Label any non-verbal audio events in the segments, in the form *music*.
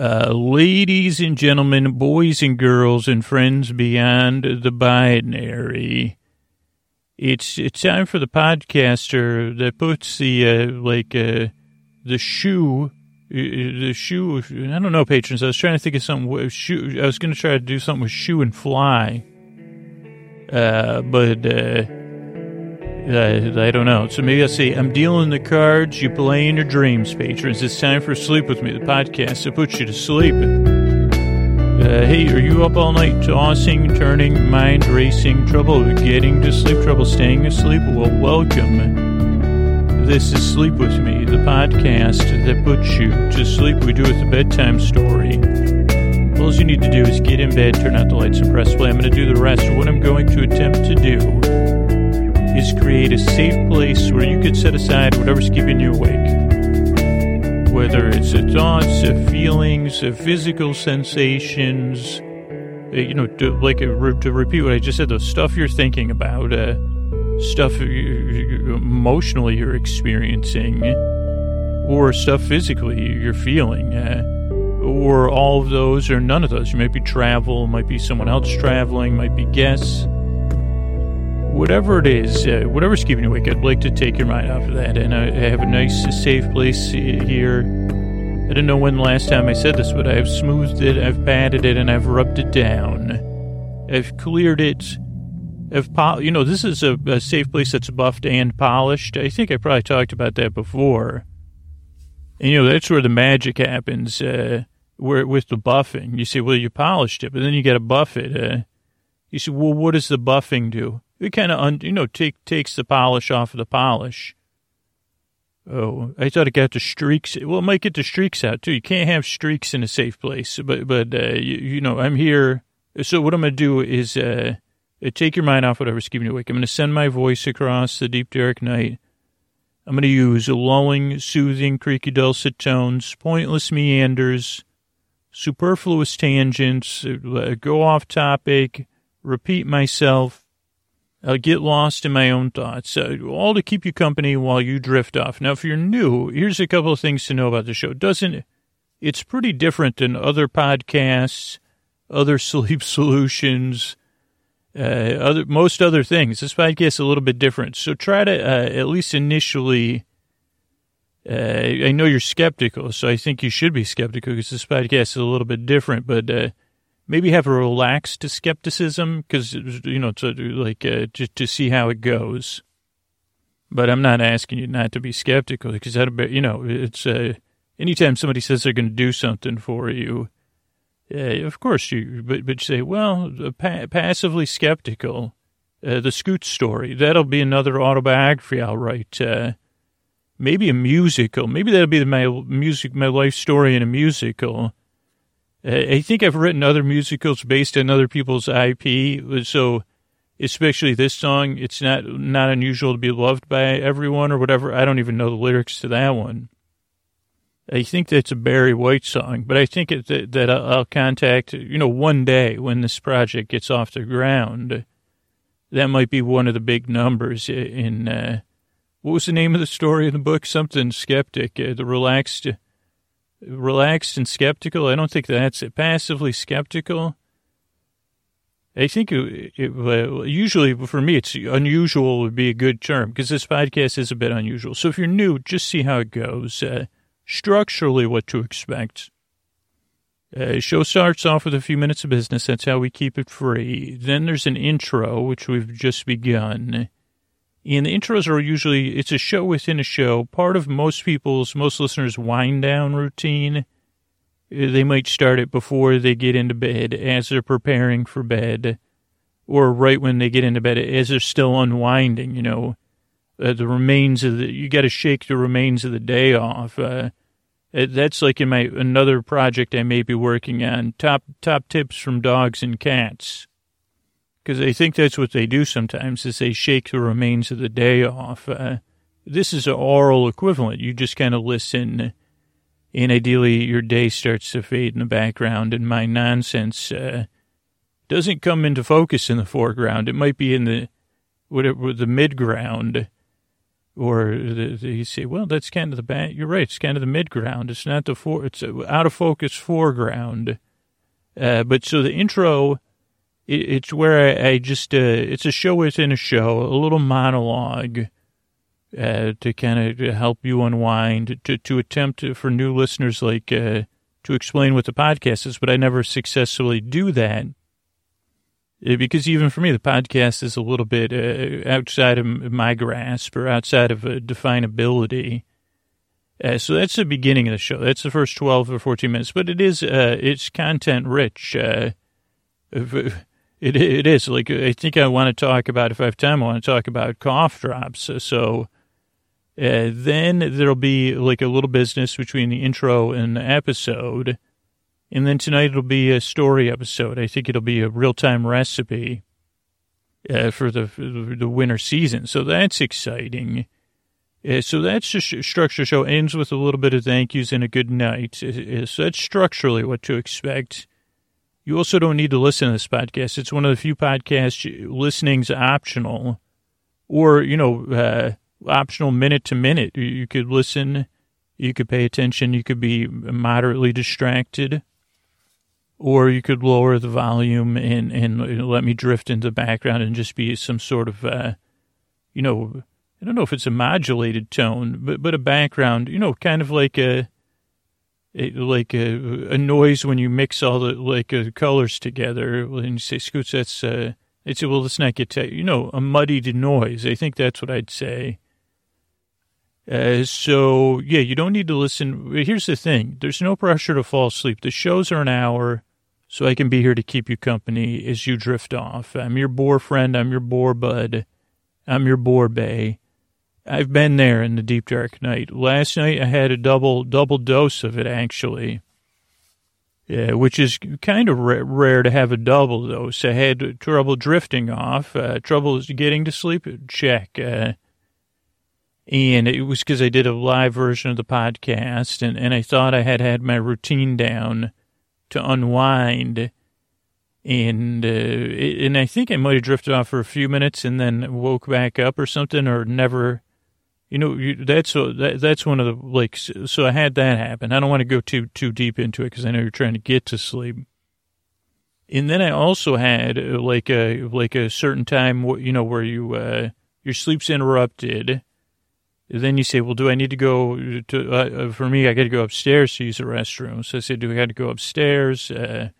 Uh, ladies and gentlemen, boys and girls, and friends beyond the binary, it's it's time for the podcaster that puts the uh, like uh, the shoe, uh, the shoe. I don't know, patrons. I was trying to think of something. With shoe. I was going to try to do something with shoe and fly, uh, but. I, I don't know. So maybe I'll say, I'm dealing the cards, you play in your dreams, patrons. It's time for Sleep With Me, the podcast that puts you to sleep. Uh, hey, are you up all night tossing, turning, mind racing, trouble getting to sleep, trouble staying asleep? Well, welcome. This is Sleep With Me, the podcast that puts you to sleep. We do it with a bedtime story. All you need to do is get in bed, turn out the lights, and press play. I'm going to do the rest. What I'm going to attempt to do is create a safe place where you could set aside whatever's keeping you awake. Whether it's the thoughts, the feelings, the physical sensations, uh, you know, to, like uh, to repeat what I just said, the stuff you're thinking about, uh, stuff emotionally you're experiencing, or stuff physically you're feeling, uh, or all of those or none of those. You might be travel, might be someone else traveling, might be guests whatever it is, uh, whatever's keeping you awake, I'd like to take your mind off of that. And I, have a nice, safe place here. I didn't know when the last time I said this, but I've smoothed it, I've patted it, and I've rubbed it down. I've cleared it. I've pol- you know, this is a, a safe place that's buffed and polished. I think I probably talked about that before. And, you know, that's where the magic happens, uh, where with the buffing. You say, well, you polished it, but then you got to buff it. Uh, you say, well, what does the buffing do? It kind of, you know, take, takes the polish off of the polish. Oh, I thought it got the streaks. Well, it might get the streaks out too. You can't have streaks in a safe place. But, but uh, you, you know, I'm here. So what I'm going to do is uh, take your mind off whatever's keeping you awake. I'm going to send my voice across the deep, dark night. I'm going to use lulling, soothing, creaky, dulcet tones, pointless meanders, superfluous tangents, uh, go off topic, repeat myself, I'll get lost in my own thoughts, uh, all to keep you company while you drift off. Now, if you're new, here's a couple of things to know about the show. Doesn't it's pretty different than other podcasts, other sleep *laughs* solutions, uh, other most other things. This podcast is a little bit different. So try to uh, at least initially. Uh, I know you're skeptical, so I think you should be skeptical because this podcast is a little bit different. But uh, maybe have a relaxed skepticism because you know to like uh, just to see how it goes. But I'm not asking you not to be skeptical because that you know it's uh, anytime somebody says they're going to do something for you, uh, of course you but but you say well pa- passively skeptical. Uh, the Scoot story that'll be another autobiography I'll write. Uh, maybe a musical. Maybe that'll be my music, my life story in a musical I think I've written other musicals based on other people's IP. So, especially this song, it's not not unusual to be loved by everyone or whatever. I don't even know the lyrics to that one. I think that's a Barry White song, but I think it, that, that I'll contact, you know, one day when this project gets off the ground. That might be one of the big numbers in, uh, what was the name of the story in the book? Something skeptic, uh, the relaxed relaxed and skeptical. I don't think that's it. Passively skeptical. I think it, it, usually for me, it's unusual would be a good term because this podcast is a bit unusual. So if you're new, just see how it goes. Uh, structurally, what to expect. Uh, show starts off with a few minutes of business. That's how we keep it free. Then there's an intro, which we've just begun. And the intros are usually, it's a show within a show. Part of most people's, most listeners' wind down routine. Uh, they might start it before they get into bed, as they're preparing for bed, or right when they get into bed, as they're still unwinding, you know. Uh, the remains of the, you got to shake the remains of the day off. Uh, uh, that's like in my, another project I may be working on. Top, top tips from dogs and cats because I think that's what they do sometimes is they shake the remains of the day off. Uh, this is an oral equivalent. You just kind of listen, and ideally your day starts to fade in the background, and my nonsense uh, doesn't come into focus in the foreground. It might be in the whatever the midground, or the, the, you say, well, that's kind of the back. You're right. It's kind of the mid ground. It's not the for. It's out of focus foreground. Uh, but so the intro, it's where I, I just. Uh, it's a show within a show, a little monologue. Uh, to kind of help you unwind, to, to attempt to, for new listeners like uh, to explain what the podcast is, but I never successfully do that uh, because even for me, the podcast is a little bit uh, outside of my grasp or outside of uh, definability. Uh, so that's the beginning of the show. That's the first 12 or 14 minutes, but it is, uh, it's content rich. Uh, it, it is like, I think I want to talk about, if I have time, I want to talk about cough drops. So, then there'll be like a little business between the intro and the episode. And then tonight it'll be a story episode. I think it'll be a real time recipe uh, for the the winter season. So that's exciting. Uh, so that's just structure. Show ends with a little bit of thank yous and a good night. Uh, uh, so that's structurally what to expect. You also don't need to listen to this podcast. It's one of the few podcasts listening's optional, or you know, uh, optional minute to minute. You could listen, you could pay attention, you could be moderately distracted or you could lower the volume and, and let me drift into the background and just be some sort of, uh, you know, I don't know if it's a modulated tone, but, but a background, you know, kind of like a, a like a, a, noise when you mix all the like uh, colors together. And you say, Scoots, that's, uh, it's, well, let's not get, you know, a muddied noise. I think that's what I'd say. Uh, so yeah, you don't need to listen. Here's the thing: there's no pressure to fall asleep. The shows are an hour, so I can be here to keep you company as you drift off. I'm your bore friend. I'm your bore bud. I'm your bore bay. I've been there in the deep dark night. Last night I had a double double dose of it actually. Yeah, which is kind of rare to have a double dose. I had trouble drifting off, uh, trouble getting to sleep. Check. Uh, and it was because I did a live version of the podcast, and, and I thought I had had my routine down to unwind, and uh, and I think I might have drifted off for a few minutes and then woke back up or something, or never. You know, you, that's that, that's one of the like. So I had that happen. I don't want to go too too deep into it because I know you're trying to get to sleep. And then I also had uh, like a like a certain time, you know, where you uh, your sleep's interrupted then you say, well, do I need to go to, uh, uh for me, I got to go upstairs to use the restroom. So I said, do I got to go upstairs? Uh,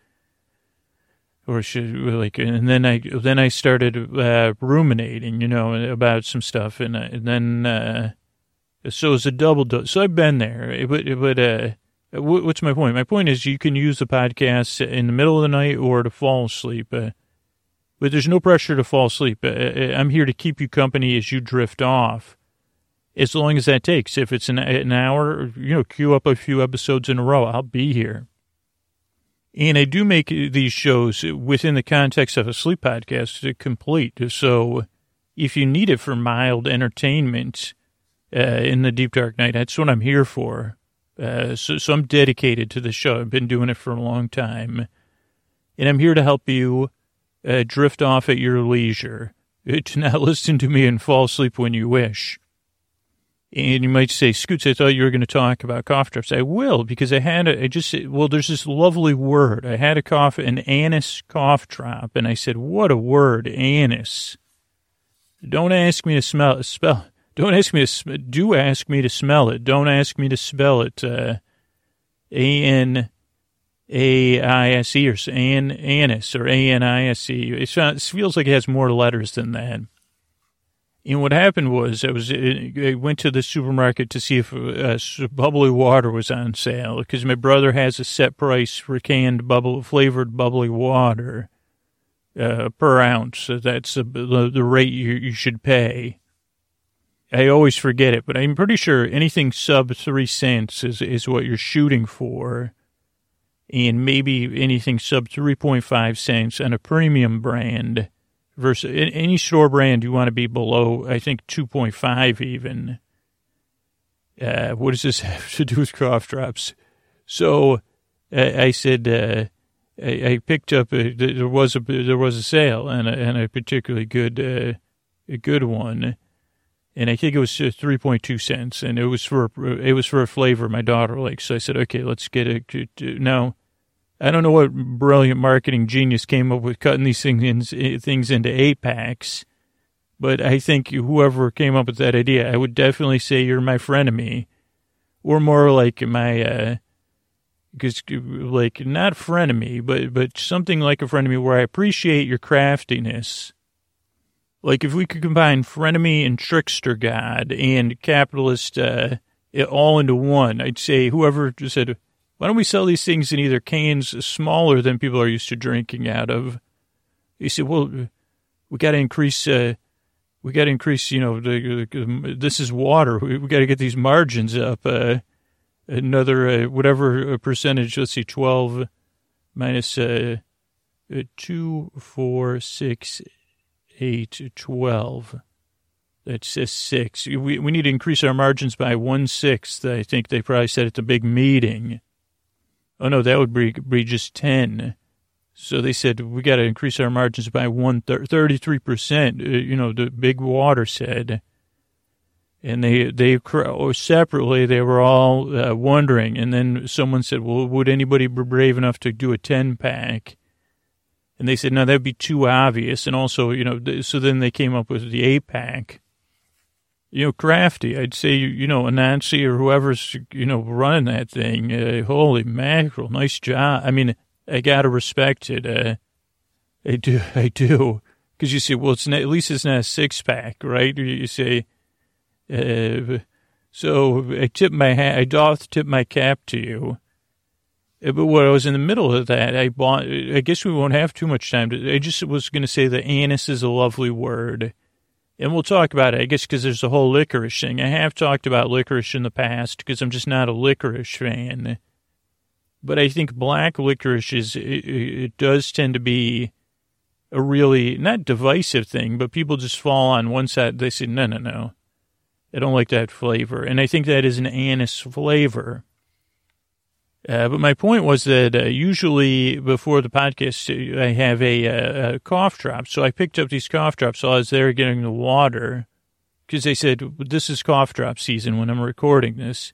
or should like, and then I, then I started, uh, ruminating, you know, about some stuff. And, uh, and then, uh, so it's a double dose. So I've been there, but, but, uh, what's my point? My point is you can use the podcast in the middle of the night or to fall asleep. Uh, but there's no pressure to fall asleep. Uh, I'm here to keep you company as you drift off as long as that takes. If it's an, an hour, you know, queue up a few episodes in a row. I'll be here. And I do make these shows within the context of a sleep podcast to complete. So if you need it for mild entertainment uh, in the deep dark night, that's what I'm here for. Uh, so, so I'm dedicated to the show. I've been doing it for a long time. And I'm here to help you uh, drift off at your leisure, to not *laughs* listen to me and fall asleep when you wish. And you might say, Scoots, I thought you were going to talk about cough drops. I will, because I had a, I just, well, there's this lovely word. I had a cough, an anise cough drop, and I said, what a word, anise. Don't ask me to smell spell, don't ask me to, do ask me to smell it. Don't ask me to spell it, uh, A-N, A-I-S-E or an, anise or A-N-I-S-E. It feels like it has more letters than that. And what happened was I was I went to the supermarket to see if uh, bubbly water was on sale because my brother has a set price for canned bubble flavored bubbly water uh, per ounce. So that's the, the, the rate you, you should pay. I always forget it, but I'm pretty sure anything sub three cents is is what you're shooting for, and maybe anything sub three point five cents on a premium brand versus any store brand you want to be below, I think 2.5 even. Uh, what does this *laughs* have to do with cough drops? So uh, I said, uh, I, I, picked up, a, there was a, there was a sale and a, and a particularly good, uh, a good one. and I think it was uh, three point two cents, and it was for it was for a flavor my daughter likes. So I said, okay, let's get it. Now, I don't know what brilliant marketing genius came up with cutting these things in, things into eight packs, but I think whoever came up with that idea, I would definitely say you're my frenemy, or more like my. Uh, because like not frenemy, but but something like a frenemy where I appreciate your craftiness like if we could combine frenemy and trickster god and capitalist uh, all into one, I'd say whoever just said, why don't we sell these things in either cans smaller than people are used to drinking out of? He said, well, we got to increase, uh, we got to increase, you know, the, the, this is water. We, we got to get these margins up. Uh, another, uh, whatever percentage, let's see, 12 minus, uh, uh, 2, 4, 6, eight, 12. That's a six. We, we need to increase our margins by one sixth. I think they probably said at the big meeting. Oh, no, that would be, be just 10. So they said we got to increase our margins by one 33%. Uh, you know, the big water said. And they, they, or separately, they were all uh, wondering. And then someone said, well, would anybody be brave enough to do a 10 pack? And they said, no, that'd be too obvious. And also, you know, so then they came up with the eight pack. You know, crafty. I'd say, you know, Anansi or whoever's, you know, running that thing. Uh, holy mackerel, nice job. I mean, I gotta respect it. Uh, I do, *laughs* I do. Because you say, well, it's not, at least it's not a six pack, right? You say, uh, so I tip my hat, I doth tip my cap to you. Uh, but when I was in the middle of that, I bought, I guess we won't have too much time. To, I just was going to say that anise is a lovely word. And we'll talk about it, I guess, because there's a whole licorice thing. I have talked about licorice in the past because I'm just not a licorice fan. But I think black licorice is, it, it does tend to be a really, not divisive thing, but people just fall on one side. They say, no, no, no. I don't like that flavor. And I think that is an anise flavor. Uh, but my point was that uh, usually before the podcast, I have a, a, a, cough drop. So I picked up these cough drops while I was there getting the water because they said, this is cough drop season when I'm recording this.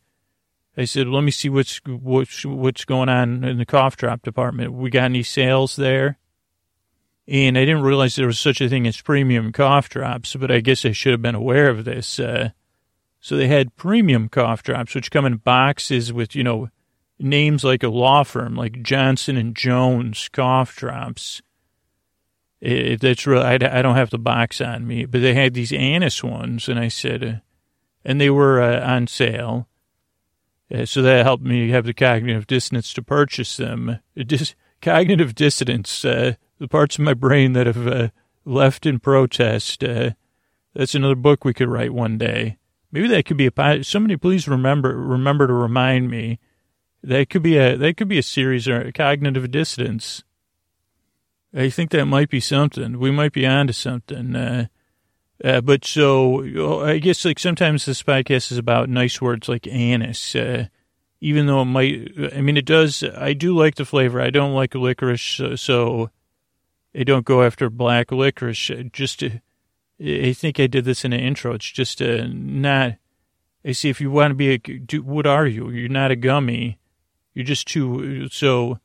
I said, let me see what's, what's, what's going on in the cough drop department. We got any sales there? And I didn't realize there was such a thing as premium cough drops, but I guess I should have been aware of this. Uh, so they had premium cough drops, which come in boxes with, you know, names like a law firm, like Johnson and Jones cough drops. It, that's real. I, I don't have the box on me, but they had these anise ones, and I said, uh, and they were uh, on sale. Uh, so that helped me have the cognitive dissonance to purchase them. Dis- cognitive dissonance, uh, the parts of my brain that have uh, left in protest. That's another book we could write one day. Maybe that could be a. Somebody please remember remember to remind me that could be a that could be a series or a cognitive dissonance. I think that might be something. We might be onto something. Uh, uh, but so I guess like sometimes this podcast is about nice words like anise. Uh, even though it might, I mean, it does. I do like the flavor. I don't like licorice, so, I don't go after black licorice. Just, I think I did this in an intro. It's just a not. I see. If you want to be a, what are you? You're not a gummy. You're just too so.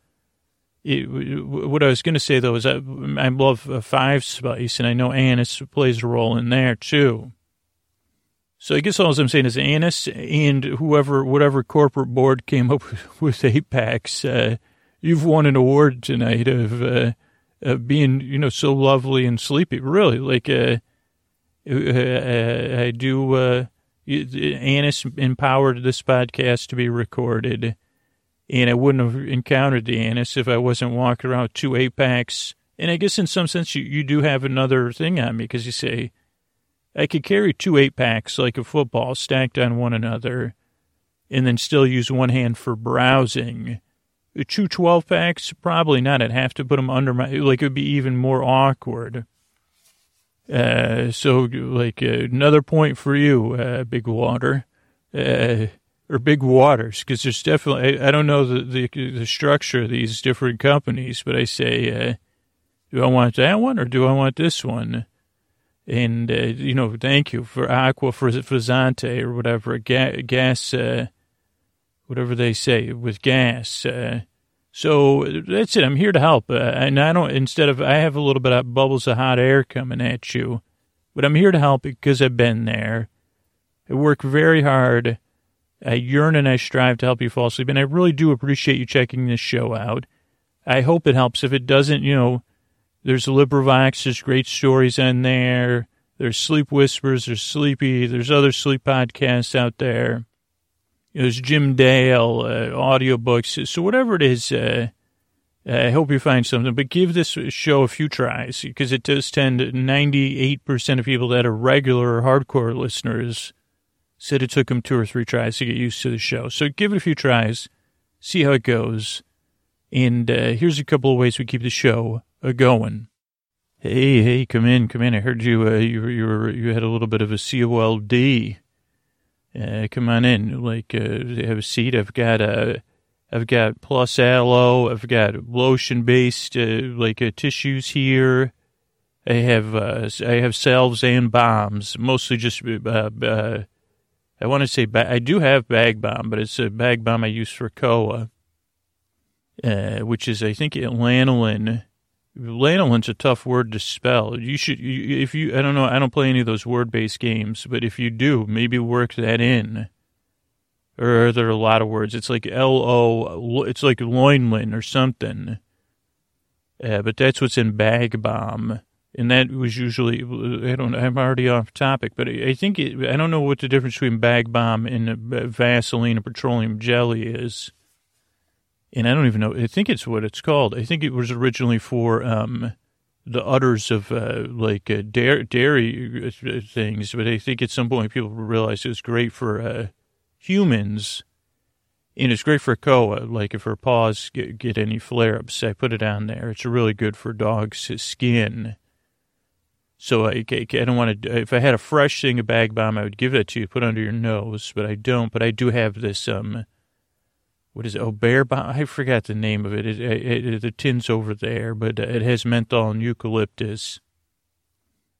It, what I was going to say though is I, I love five spice, and I know anise plays a role in there too. So I guess all I'm saying is anise and whoever, whatever corporate board came up *laughs* with eight packs, uh, you've won an award tonight of, uh, of being, you know, so lovely and sleepy. Really, like, uh, uh I do, uh, Anise empowered this podcast to be recorded and I wouldn't have encountered the anise if I wasn't walking around two eight packs. And I guess in some sense you, you do have another thing on me because you say I could carry two eight packs like a football stacked on one another and then still use one hand for browsing. Two 12 packs, probably not. I'd have to put them under my, like it would be even more awkward. Uh, so like uh, another point for you, uh, Big Water. Uh, or big waters because there's definitely I, I, don't know the, the, the structure of these different companies, but I say, uh, do I want that one or do I want this one? And, uh, you know, thank you for Aqua for Frizzante or whatever, ga- gas, uh, whatever they say with gas. Uh, so that's it. I'm here to help. Uh, and I don't, instead of, I have a little bit of bubbles of hot air coming at you, but I'm here to help because I've been there. I work very hard. I yearn and I strive to help you fall asleep. And I really do appreciate you checking this show out. I hope it helps. If it doesn't, you know, there's LibriVox. There's great stories in there. There's Sleep Whispers. There's Sleepy. There's other sleep podcasts out there. There's Jim Dale, uh, audiobooks. So whatever it is, uh, I hope you find something. But give this show a few tries because it does tend 98% of people that are regular or hardcore listeners said it took him two or three tries to get used to the show. So give it a few tries, see how it goes. And uh, here's a couple of ways we keep the show uh, going. Hey, hey, come in, come in. I heard you, uh, you, you, were, you had a little bit of a COLD. Uh, come on in. Like, uh, have a seat. I've got, uh, I've got plus aloe. I've got lotion based, uh, like, uh, tissues here. I have, uh, I have salves and balms, mostly just, I want to say, ba- I do have Bag Balm, but it's a Bag Balm I use for Koa, uh, which is, I think, lanolin Lanolin's a tough word to spell. You should, you, if you, I don't know, I don't play any of those word based games, but if you do, maybe work that in. Or there are there a lot of words? It's like L O, it's like loinlin or something. Uh, but that's what's in Bag Balm. And that was usually, I don't I'm already off topic, but I think, it, I don't know what the difference between Bag Balm and Vaseline and petroleum jelly is and I don't even know. I think it's what it's called. I think it was originally for um, the udders of uh, like uh, dairy, dairy uh, things, but I think at some point people realized it was great for uh, humans, and it's great for Koa. Like if her paws get, get any flare ups, I put it on there. It's really good for dogs' skin. So I, I don't want to. If I had a fresh thing of Bag Balm, I would give it to you, put under your nose. But I don't. But I do have this um what is it? Oh, bear bomb. I forgot the name of it. It, it, it. The tin's over there, but it has menthol and eucalyptus.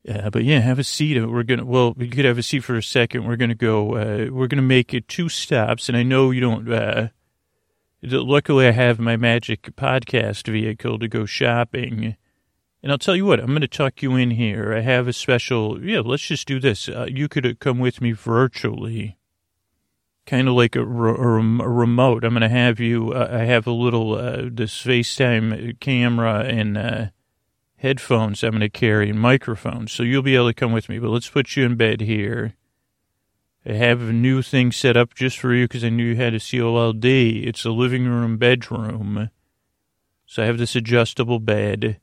Yeah, but yeah, have a seat. We're gonna. Well, we could have a seat for a second. We're gonna go. Uh, we're gonna make it two stops, and I know you don't. Uh, luckily, I have my magic podcast vehicle to go shopping. And I'll tell you what, I'm going to tuck you in here. I have a special, yeah, let's just do this. Uh, you could come with me virtually kind of like a, a, a, remote. I'm going to have you, uh, I have a little, uh, this FaceTime camera and uh, headphones I'm going to carry and microphones. So you'll be able to come with me. But let's put you in bed here. I have a new thing set up just for you because I knew you had a COLD. It's a living room bedroom. So I have this adjustable bed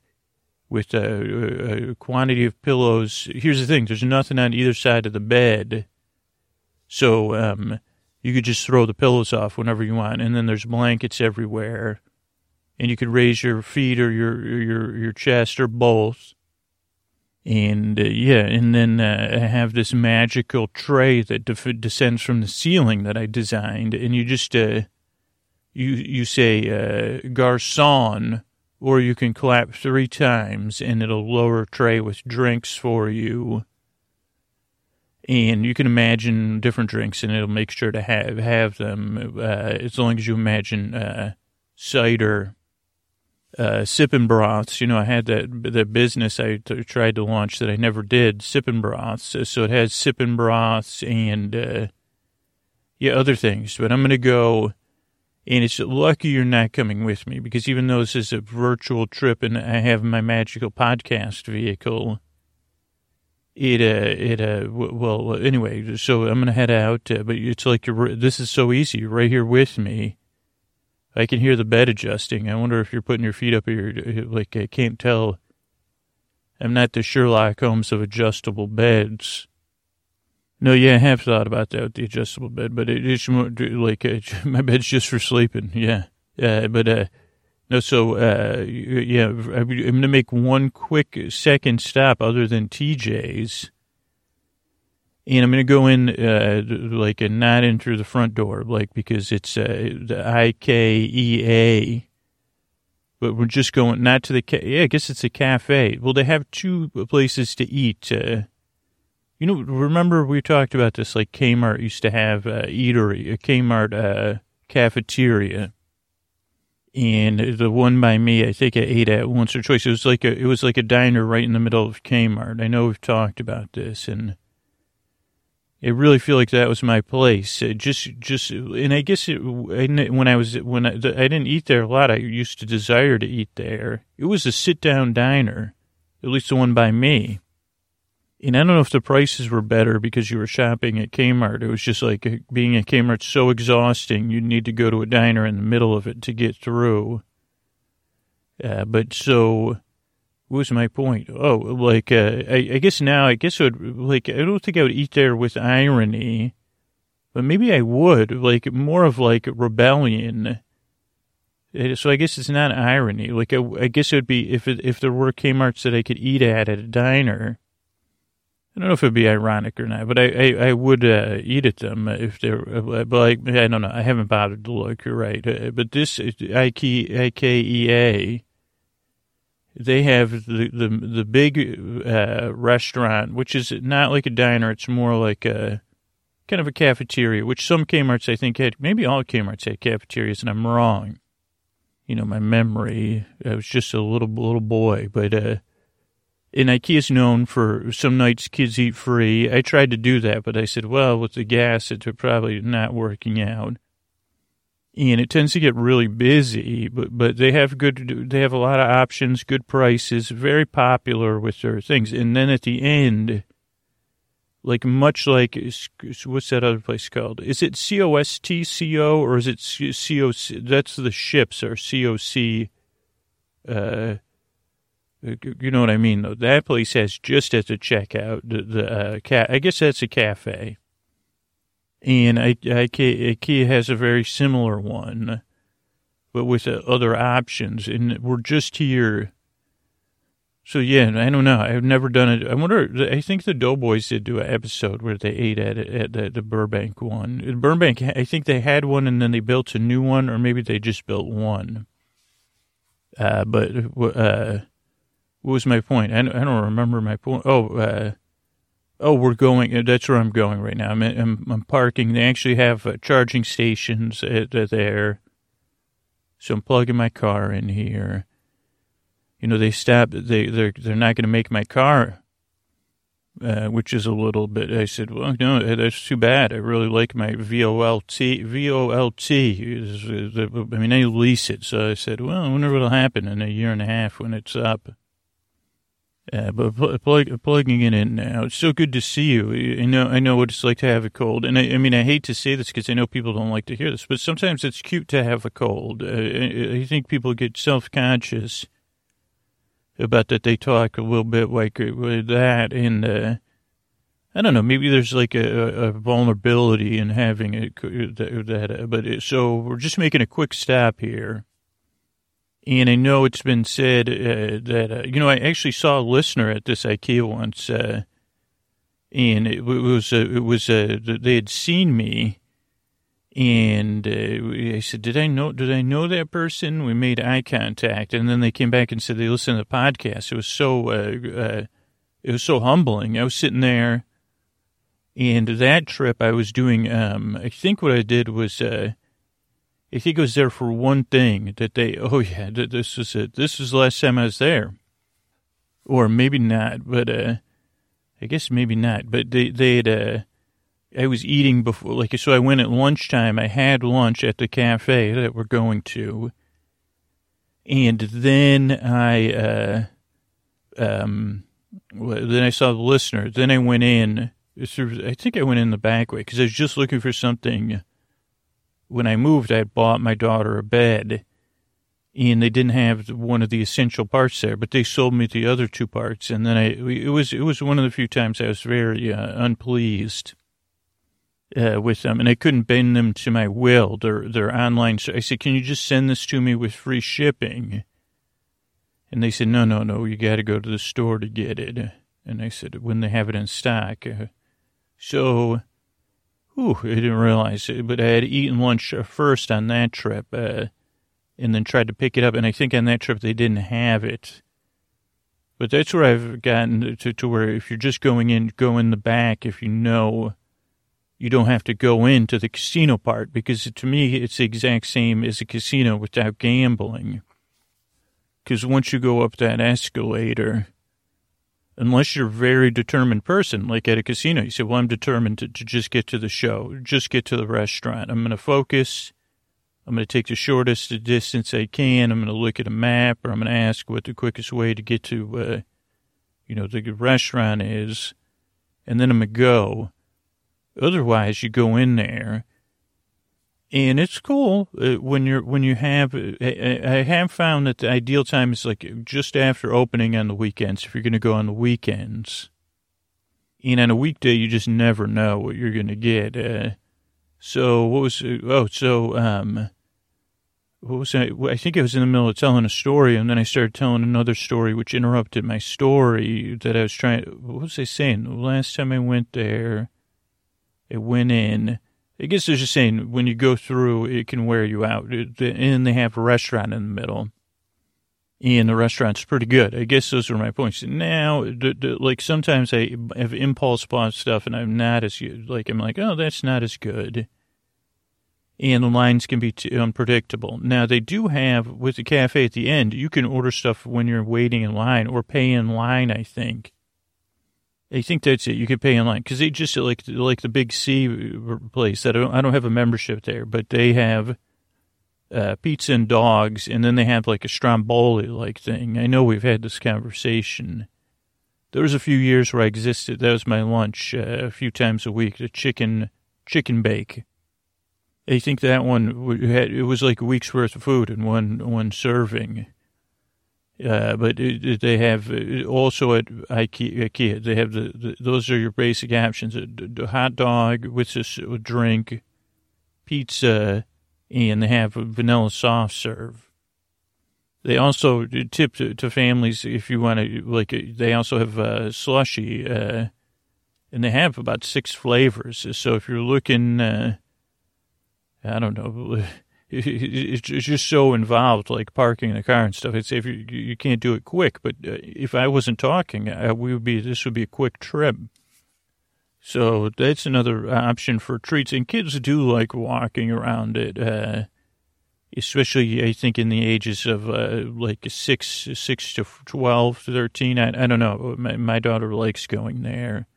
with a, a quantity of pillows. Here's the thing. There's nothing on either side of the bed. So, um, you could just throw the pillows off whenever you want, and then there's blankets everywhere, and you could raise your feet or your your your chest or both, and uh, yeah, and then uh, I have this magical tray that de- descends from the ceiling that I designed, and you just uh, you you say uh, garçon, or you can clap three times, and it'll lower a tray with drinks for you and you can imagine different drinks, and it'll make sure to have have them uh, as long as you imagine uh, cider, uh, sipping broths. You know, I had that the business I t- tried to launch that I never did, sipping broths. So it has sipping broths and uh, yeah, other things. But I'm gonna go. And it's lucky you're not coming with me because even though this is a virtual trip and I have my magical podcast vehicle, it uh it uh well anyway so i'm gonna head out uh, but it's like you're this is so easy. You're right here with me. I can hear the bed adjusting. I wonder if you're putting your feet up here like i can't tell. I'm not the sherlock holmes of adjustable beds no yeah i have thought about that with the adjustable bed but it, it's more like uh, my bed's just for sleeping yeah yeah but uh no, so uh, yeah, I'm going to make one quick second stop other than TJ's, and I'm going to go in uh, like and not in through the front door, like because it's uh, the IKEA. But we're just going not to the ca- yeah, I guess it's a cafe. Well, they have two places to eat. Uh, You know, remember we talked about this, like Kmart used to have a eatery, a Kmart uh, cafeteria. And the one by me, I think I ate at once or twice. It was like a, it was like a diner right in the middle of Kmart. I know we've talked about this and I really feel like that was my place. It just, just, and I guess it, when I was, when I, I didn't eat there a lot, I used to desire to eat there. It was a sit down diner, at least the one by me. And I don't know if the prices were better because you were shopping at Kmart. It was just like uh, being at Kmart so exhausting. You need to go to a diner in the middle of it to get through. Uh, but so what was my point? Oh, like, uh, I, I, guess now, I guess it would, like, I don't think I would eat there with irony, but maybe I would, like, more of like rebellion. So I guess it's not irony. Like, I, I guess it would be if it, if there were Kmart's that I could eat at at a diner. I don't know if it'd be ironic or not, but I, I, I would uh, eat at them if they're, but like, I don't know. I haven't bothered to look. Right. Uh, but this IKEA, they have the the, the big uh, restaurant, which is not like a diner. It's more like a kind of a cafeteria, which some Kmart's I think had. Maybe all Kmart's had cafeterias, and I'm wrong. You know, my memory. I was just a little little boy, but uh, and IKEA is known for some nights kids eat free. I tried to do that, but I said, well, with the gas, it's probably not working out and it tends to get really busy. But but they have good, they have a lot of options, good prices, very popular with their things. And then at the end, like much like what's that other place called? Is it C O S T C O or is it C O C? That's the ships or C O C. Uh, you know what I mean? That place has just at the checkout the, the uh, ca- I guess that's a cafe and IKEA has a very similar one, but with uh, other options. And we're just here. So yeah, I don't know. I've never done it. I wonder. I think the Doughboys did do an episode where they ate at at the, the Burbank one. Burbank, I think they had one and then they built a new one, or maybe they just built one. Uh, but uh, what was my point? I don't, I don't remember my point. Oh, uh, Oh, we're going. Uh, that's where I'm going right now. I'm, I'm, I'm parking. They actually have uh, charging stations at, uh, there. So I'm plugging my car in here. You know, they stop. They they're they're not going to make my car, uh, which is a little bit. I said, well, no, that's too bad. I really like my VOLT. VOLT. I mean, I lease it. So I said, well, I wonder what'll happen in a year and a half when it's up. Uh, but plug, plugging it in now. It's so good to see you. I know, I know what it's like to have a cold, and I, I mean, I hate to say this because I know people don't like to hear this, but sometimes it's cute to have a cold. Uh, I, think people get self conscious about that. They talk a little bit like uh, with that, and uh, I don't know. Maybe there's like a, a vulnerability in having it. That, that but it, so we're just making a quick stop here and I know it's been said uh, that, uh, you know, I actually saw a listener at this IKEA once, uh, and it was, uh, it was, uh, they had seen me, and uh, I said, did I know, did I know that person? We made eye contact, and then they came back and said they listened to the podcast. It was so, it was so humbling. I was sitting there, and that trip I was doing, um, I think what I did was, I think it was there for one thing that they, oh yeah, this is it. This was the last time I was there. Or maybe not, but, uh, I guess maybe not, but they, they had, uh, I was eating before, like, so I went at lunchtime. I had lunch at the cafe that we're going to. And then I, uh, um, then I saw the listener. Then I went in. I think I went in the back way because I was just looking for something when I moved, I bought my daughter a bed, and they didn't have one of the essential parts there, but they sold me the other two parts, and then I it was it was one of the few times I was very uh, unpleased. Uh, with them, and I couldn't bend them to my will. Their their online. so I said, "Can you just send this to me with free shipping?" And they said, "No, no, no. You got to go to the store to get it." And I said, "When they have it in stock." So Ooh, I didn't realize it, but I had eaten lunch first on that trip, uh, and then tried to pick it up. And I think on that trip they didn't have it. But that's where I've gotten to, to where if you're just going in, go in the back if you know you don't have to go into the casino part because to me it's the exact same as a casino without gambling. Because once you go up that escalator, unless you're a very determined person, like at a casino, you say, well, I'm determined to, to just get to the show, just get to the restaurant. I'm going to focus. I'm going to take the shortest distance I can. I'm going to look at a map or I'm going to ask what the quickest way to get to, uh, you know, the restaurant is. And then I'm going to go. Otherwise, you go in there and it's cool uh, when you're when you have. Uh, I, have found that the ideal time is like just after opening on the weekends. If you're going to go on the weekends, and on a weekday, you just never know what you're going to get. Uh, so what was? Oh, so um, what was I? I think I was in the middle of telling a story, and then I started telling another story, which interrupted my story that I was trying. What was I saying? The last time I went there, I went in I guess they're just saying when you go through, it can wear you out. And they have a restaurant in the middle. And the restaurant's pretty good. I guess those are my points. Now, the, the, like sometimes I have impulse bought stuff and I'm not as good. like, I'm like, oh, that's not as good. And the lines can be too unpredictable. Now, they do have, with the cafe at the end, you can order stuff when you're waiting in line or pay in line, I think. I think that's it. You can pay online because they just like like the Big C place. I don't I don't have a membership there, but they have uh, pizza and dogs, and then they have like a stromboli like thing. I know we've had this conversation. There was a few years where I existed. That was my lunch uh, a few times a week. The chicken chicken bake. I think that one had it was like a week's worth of food in one one serving. Uh, but they have uh, also at IKEA, they have the, the, those are your basic options: a, hot dog with a, drink, pizza, and they have a vanilla soft serve. They also tip to, to families if you want to like. They also have a slushy, uh, and they have about six flavors. So if you're looking, uh, I don't know it's just so involved, like parking the car and stuff. I'd if you, you can't do it quick, but uh, if I wasn't talking, uh, we would be this would be a quick trip. So that's another option for treats, and kids do like walking around it, uh, especially I think in the ages of uh, like six, six to 12, 13. I, I don't know. My, my daughter likes going there.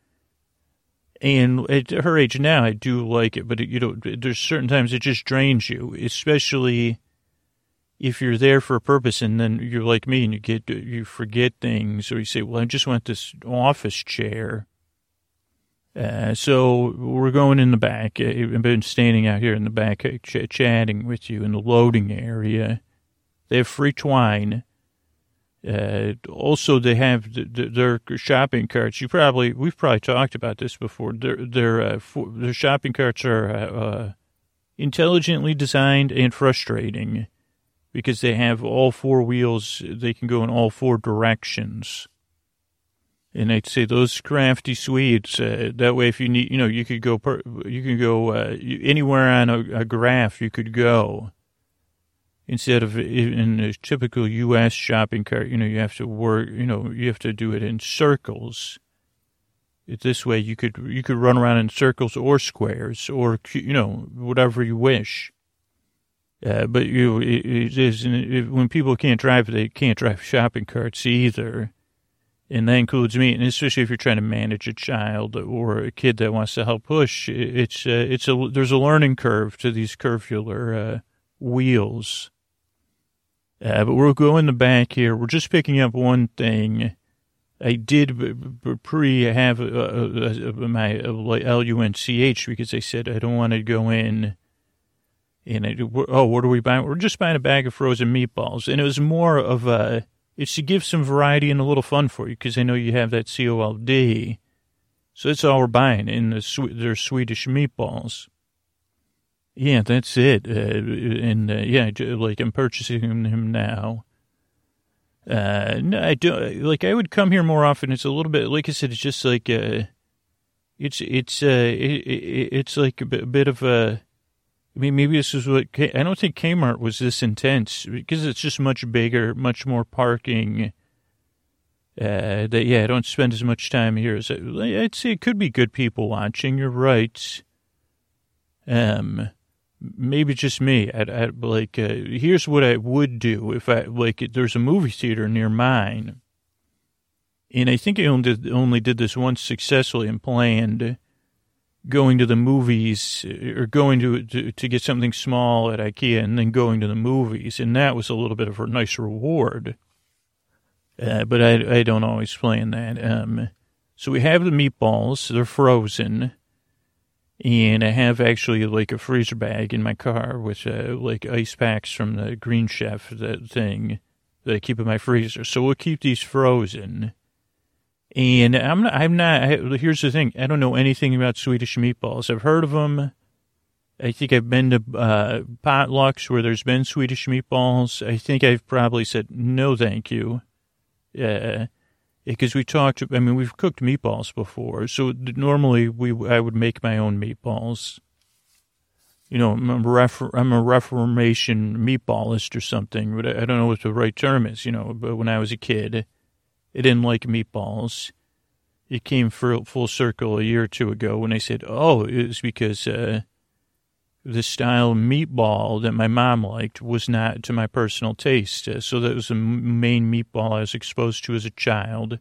And at her age now, I do like it, but it, you know, there's certain times it just drains you, especially if you're there for a purpose and then you're like me and you get you forget things or you say, "Well, I just want this office chair." Uh, so we're going in the back. I've been standing out here in the back, uh, ch- chatting with you in the loading area. They have free twine. Uh, also, they have the, the, their shopping carts. You probably we've probably talked about this before. Their their uh, for, their shopping carts are uh, uh, intelligently designed and frustrating because they have all four wheels. They can go in all four directions. And I'd say those crafty Swedes. Uh, that way, if you need, you know, you could go. Per, you can go uh, anywhere on a, a graph. You could go instead of in a typical U.S. shopping cart, you know, you have to work, you know, you have to do it in circles. This way, you could you could run around in circles or squares or you know whatever you wish. Uh, but you, it, it is it, when people can't drive, they can't drive shopping carts either, and that includes me. And especially if you're trying to manage a child or a kid that wants to help push, it's uh, it's a there's a learning curve to these curvular uh, wheels uh, but we'll go in the back here. We're just picking up one thing. I did pre have uh, my LUNCH because they said I don't want to go in. And I, oh, what are we buying? We're just buying a bag of frozen meatballs, and it was more of a. It's to give some variety and a little fun for you because I know you have that COLD. So that's all we're buying in the their Swedish meatballs. Yeah, that's it. Uh, and uh, yeah, like I'm purchasing him now. Uh, no, I do like I would come here more often. It's a little bit like I said. It's just like uh, it's it's uh, it, it, it's like a bit, of a. I mean, maybe this is what I don't think Kmart was this intense because it's just much bigger, much more parking. Uh, that yeah, I don't spend as much time here as I, I'd say. It could be good people watching. You're right. Um, maybe just me. I'd, I'd like. Uh, here's what I would do if I like. There's a movie theater near mine, and I think I only did, only did this once successfully and planned going to the movies or going to, to, to get something small at IKEA and then going to the movies, and that was a little bit of a nice reward. Uh, but I I don't always plan that. Um, so we have the meatballs; they're frozen, and I have actually like a freezer bag in my car with uh, like ice packs from the Green Chef that thing that I keep in my freezer. So we'll keep these frozen and I'm not, I'm not, here's the thing. I don't know anything about Swedish meatballs. I've heard of them. I think I've been to uh, potlucks where there's been Swedish meatballs. I think I've probably said no, thank you. Uh, because we talked, I mean, we've cooked meatballs before. So normally we, I would make my own meatballs. You know, I'm a, refor- I'm a Reformation meatballist or something, but I don't know what the right term is, you know, but when I was a kid, I didn't like meatballs. It came full, circle a year or two ago when I said, oh, it was because uh, the style meatball that my mom liked was not to my personal taste. Uh, so that was the main meatball I was exposed to as a child.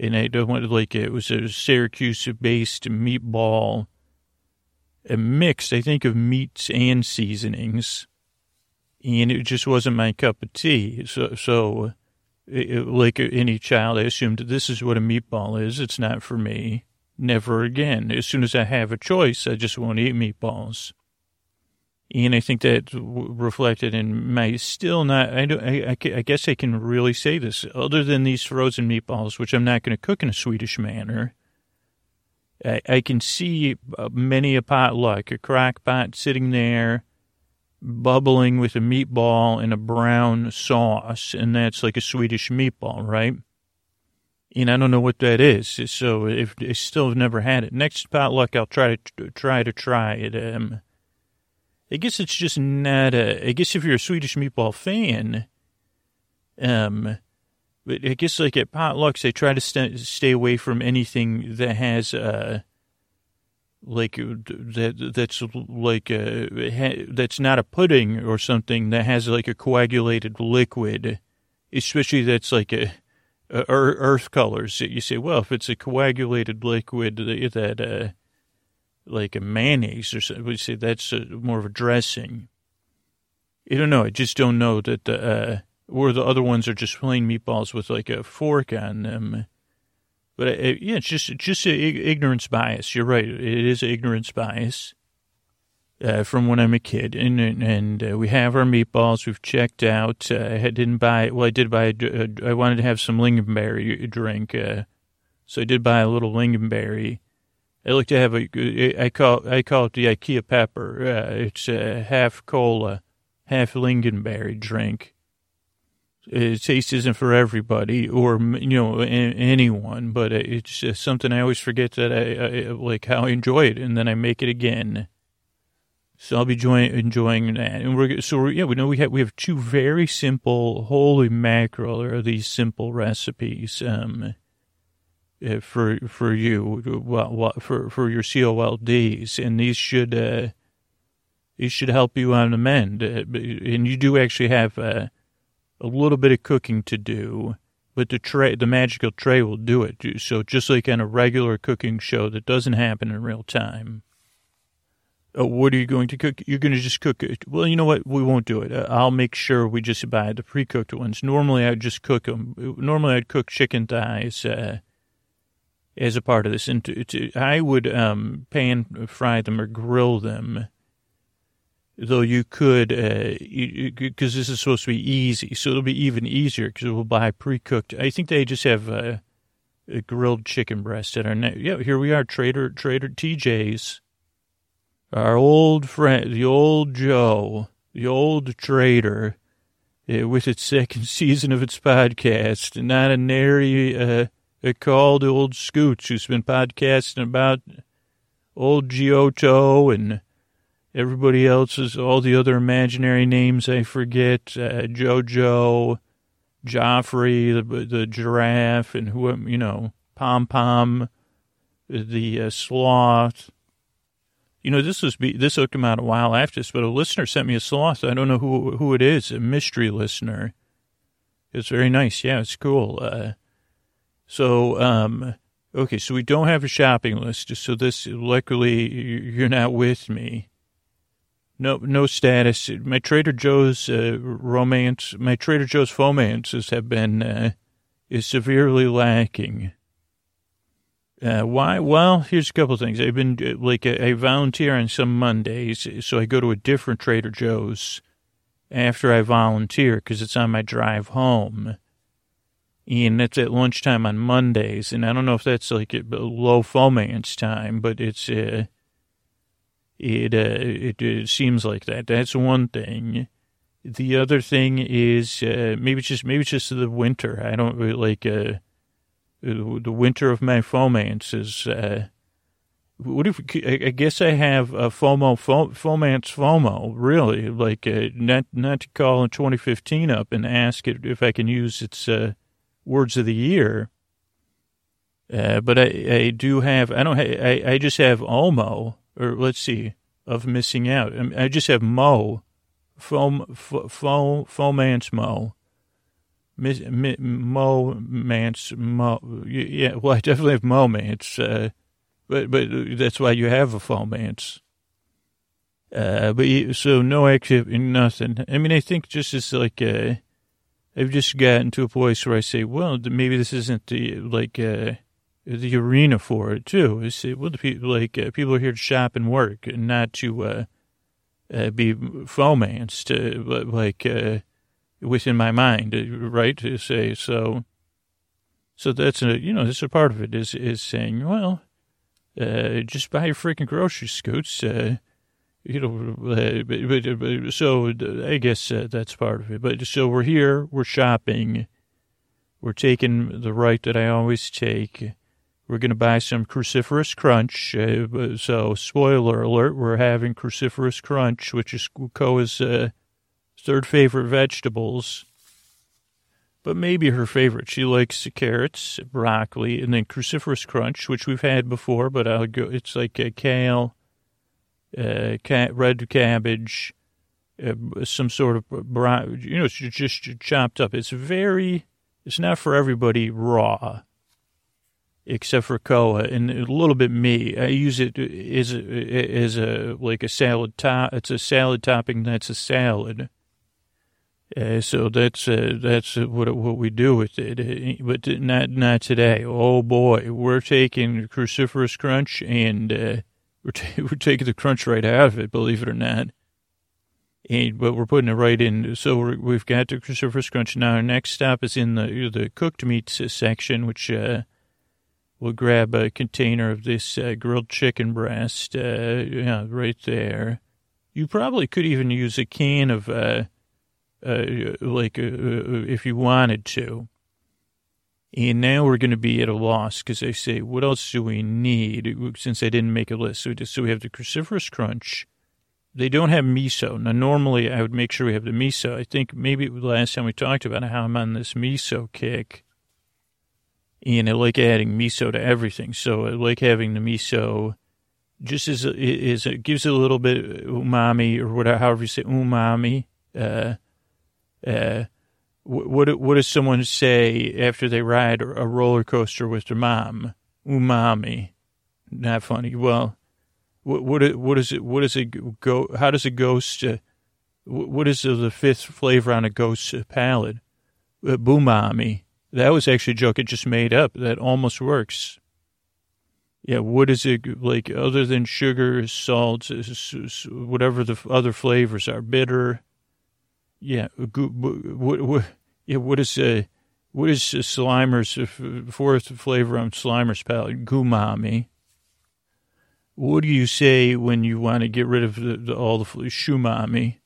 And I don't want to like it. It was a Syracuse based meatball, a mix, I think, of meats and seasonings. And it just wasn't my cup of tea. So, so like any child, I assumed this is what a meatball is. It's not for me. Never again. As soon as I have a choice, I just won't eat meatballs. And I think that reflected in my still not, I, don't, I, I guess I can really say this, other than these frozen meatballs, which I'm not going to cook in a Swedish manner. I, I can see uh, many a potluck, a crock pot sitting there bubbling with a meatball and a brown sauce, and that's like a Swedish meatball, right? And I don't know what that is. So if I still have never had it, next potluck I'll try to try to try it. Um, I guess it's just not a. I guess if you're a Swedish meatball fan, um, but I guess like at potlucks they try to st- stay away from anything that has uh like uh, that that's like a, that's not a pudding or something that has like a coagulated liquid, especially that's like a, a earth colors. You say, well, if it's a coagulated liquid that uh, like a mayonnaise or something, we say that's a, more of a dressing. I don't know. I just don't know that the uh, or the other ones are just plain meatballs with like a fork on them but uh, yeah, it's just just ignorance bias. You're right. It is ignorance bias uh, from when I'm a kid. And and uh, we have our meatballs. We've checked out. Uh, I didn't buy. Well, I did buy. A, I wanted to have some lingonberry drink, uh, so I did buy a little lingonberry. I like to have a. I call I call it the IKEA pepper. Uh, it's half cola, half lingonberry drink uh, taste isn't for everybody or you know anyone but it's something i always forget that I, I, like how i enjoy it and then i make it again so i'll be enjoying, enjoying that and we're so we're, yeah we know we have we have two very simple holy mackerel are these simple recipes um uh, for for you for for your colds and these should uh these should help you on the mend uh, and you do actually have uh a little bit of cooking to do, but the tray, the magical tray will do it. So just like on a regular cooking show that doesn't happen in real time. Oh, what are you going to cook? You're going to just cook it. Well, you know what? We won't do it. I'll make sure we just buy the pre-cooked ones. Normally, I'd just cook them. Normally, I'd cook chicken thighs uh, as a part of this. And to, to, I would um, pan fry them or grill them though you could, because uh, this is supposed to be easy, so it'll be even easier because we'll buy pre-cooked. I think they just have uh, grilled chicken breast at our net. Yeah, here we are, Trader Trader TJ's, our old friend, the old Joe, the old trader, uh, with its second *laughs* season of its podcast, and not a nary uh, a called old Scoots who's been podcasting about old Giotto and Everybody else's, all the other imaginary names I forget, uh, JoJo, Joffrey, the the giraffe, and who you know, Pom Pom, the uh, sloth. You know, this was be, this will come out a while after this, but a listener sent me a sloth. I don't know who who it is, a mystery listener. It's very nice. Yeah, it's cool. Uh, so, um, okay, so we don't have a shopping list. So this, luckily, you're not with me. No, no status. My Trader Joe's uh, romance, my Trader Joe's romances have been uh, is severely lacking. Uh, why? Well, here's a couple of things. I've been uh, like I volunteer on some Mondays, so I go to a different Trader Joe's after I volunteer because it's on my drive home, and it's at lunchtime on Mondays. And I don't know if that's like a low fomance time, but it's uh, it, uh, it, it seems like that. That's one thing. The other thing is uh, maybe it's just maybe it's just the winter. I don't like uh, the winter of my fomance is. Uh, what if I guess I have a FOMO, fomance FOMO, really? Like, uh, not not to call in 2015 up and ask it if I can use its uh, words of the year. Uh, but I, I do have, I don't have, I, I just have OMO, or let's see, of missing out. I just have Mo, foam, foam, fomance Mo. Miss, mi, Mo Mance Mo. Yeah, well, I definitely have Mo Mance, uh, but but that's why you have a fomance. Uh, but so no activity, nothing. I mean, I think just as like uh, I've just gotten to a place where I say, well, maybe this isn't the like. Uh, the arena for it too. Is well, the people like uh, people are here to shop and work, and not to uh, uh, be fomanced, like uh, within my mind, uh, right? To say so. So that's a you know that's a part of it is is saying well, uh, just buy your freaking grocery scoots. Uh, you know, uh, but, but, but, so I guess uh, that's part of it. But so we're here, we're shopping, we're taking the right that I always take we're going to buy some cruciferous crunch. Uh, so, spoiler alert, we're having cruciferous crunch, which is Koa's uh, third favorite vegetables. But maybe her favorite. She likes carrots, broccoli, and then cruciferous crunch, which we've had before, but I'll go, it's like a kale, uh, red cabbage, uh, some sort of, bro- you know, it's just chopped up. It's very, it's not for everybody raw except for koa and a little bit me. I use it as a, as a like a salad top. It's a salad topping. That's a salad. Uh, so that's uh, that's what what we do with it, uh, but not not today. Oh boy, we're taking cruciferous crunch and uh, *laughs* we're t- we're taking the crunch right out of it. Believe it or not. And, but we're putting it right in. So we have got the cruciferous crunch. Now our next stop is in the the cooked meats section, which uh, We'll grab a container of this uh, grilled chicken breast, uh, yeah, right there. You probably could even use a can of, uh, uh like, uh, uh, if you wanted to. And now we're going to be at a loss because I say, what else do we need? Since I didn't make a list. So, so we have the cruciferous crunch. They don't have miso. Now, normally I would make sure we have the miso. I think maybe the last time we talked about how I'm on this miso kick and I like adding miso to everything. So I like having the miso just as is it gives it a little bit umami or whatever, however you say umami. Uh, uh, what what does someone say after they ride a roller coaster with their mom? Umami, not funny. Well, what what what is it? What does it go? How does a ghost? Uh, what is the fifth flavor on a ghost palate? Uh. That was actually a joke it just made up. That almost works. Yeah, what is it like other than sugar, salt, whatever the other flavors are, bitter? Yeah, what, what, yeah, what is uh, what is Slimer's uh, fourth flavor on Slimer's palate? Gumami. What do you say when you want to get rid of the, the, all the shumami?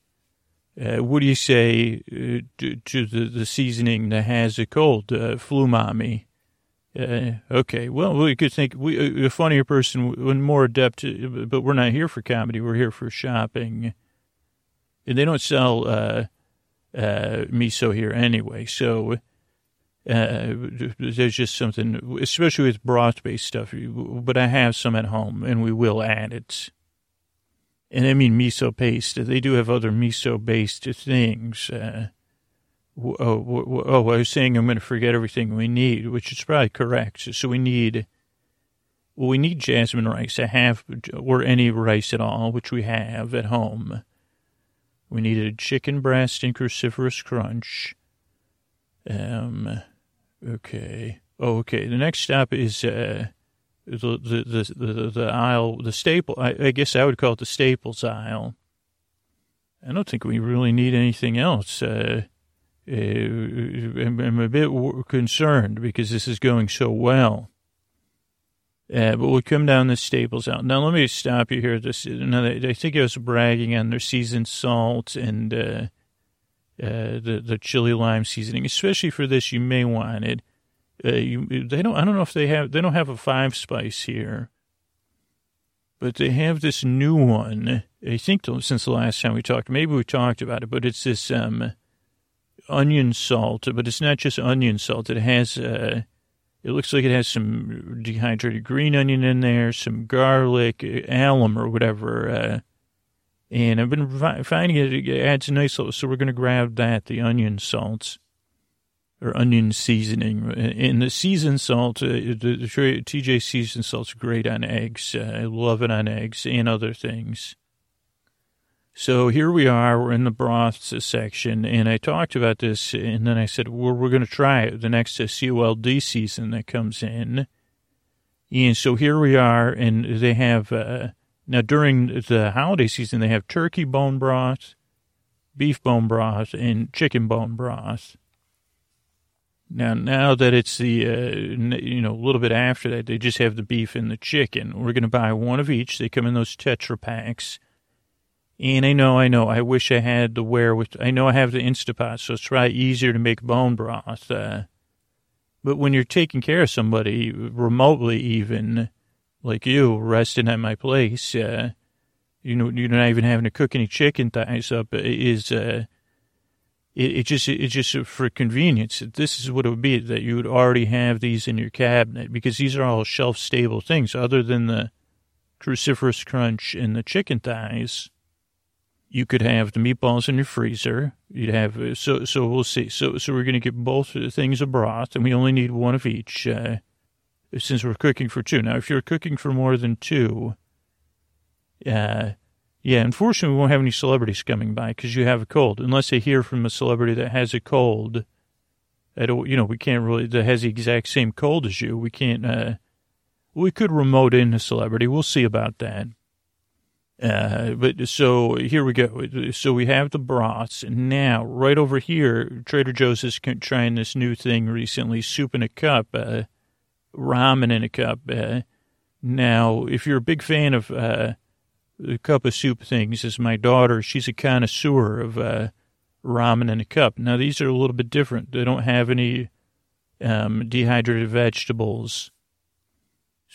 Uh, what do you say uh, to, to the, the, seasoning that has a cold, uh, flumami? Uh, okay, well, we could think we, a funnier person, and more adept, but we're not here for comedy. We're here for shopping. And they don't sell uh, miso here anyway. So uh, there's just something, especially with broth-based stuff. But I have some at home, and we will add it. And I mean miso paste. They do have other miso-based things. Uh, oh, oh, I was saying I'm going to forget everything we need, which is probably correct. So we need well, we need jasmine rice, a have, or any rice at all, which we have at home. We need a chicken breast and cruciferous crunch. Um, okay. Oh, okay. The next stop is uh, the, the, the, the, the aisle, the staple. I, I guess I would call it the staples aisle. I don't think we really need anything else. Uh, uh, I'm, I'm a bit concerned because this is going so well. Uh, but we'll come down the staples out. Now, let me stop you here. This, now, I think I was bragging on their seasoned salt and uh, uh, the the chili lime seasoning, especially for this. You may want it. Uh, you, they don't. I don't know if they have. They don't have a five spice here, but they have this new one. I think since the last time we talked, maybe we talked about it, but it's this um, onion salt. But it's not just onion salt. It has uh, it looks like it has some dehydrated green onion in there, some garlic, alum or whatever. Uh, and I've been finding it, it adds a nice little, so we're going to grab that, the onion salts or onion seasoning. And the seasoned salt, uh, the, the TJ seasoned salt's great on eggs. Uh, I love it on eggs and other things. So here we are, we're in the broths section, and I talked about this, and then I said, well, we're going to try it the next COLD season that comes in. And so here we are, and they have, uh, now during the holiday season, they have turkey bone broth, beef bone broth, and chicken bone broth. Now, now that it's the, uh, you know, a little bit after that, they just have the beef and the chicken. We're going to buy one of each. They come in those Tetra packs and I know, I know, I wish I had the wherewithal. I know I have the Instapot, so it's probably easier to make bone broth. Uh, but when you're taking care of somebody remotely, even like you, resting at my place, uh, you know, you're not even having to cook any chicken thighs up. Is uh, it, it just it's just for convenience. This is what it would be that you would already have these in your cabinet because these are all shelf stable things, other than the cruciferous crunch and the chicken thighs you could have the meatballs in your freezer. You'd have uh, so so we'll see. So so we're going to get both things of broth, and we only need one of each. Uh, since we're cooking for two. Now, if you're cooking for more than two, uh, yeah, unfortunately, we won't have any celebrities coming by because you have a cold. Unless they hear from a celebrity that has a cold, that you know we can't really that has the exact same cold as you. We can't. Uh, we could remote in a celebrity. We'll see about that. Uh, but so here we go. So we have the broths. Now, right over here, Trader Joe's is trying this new thing recently soup in a cup, uh, ramen in a cup. Uh, now, if you're a big fan of uh, the cup of soup things, as my daughter, she's a connoisseur of uh, ramen in a cup. Now, these are a little bit different. They don't have any um, dehydrated vegetables.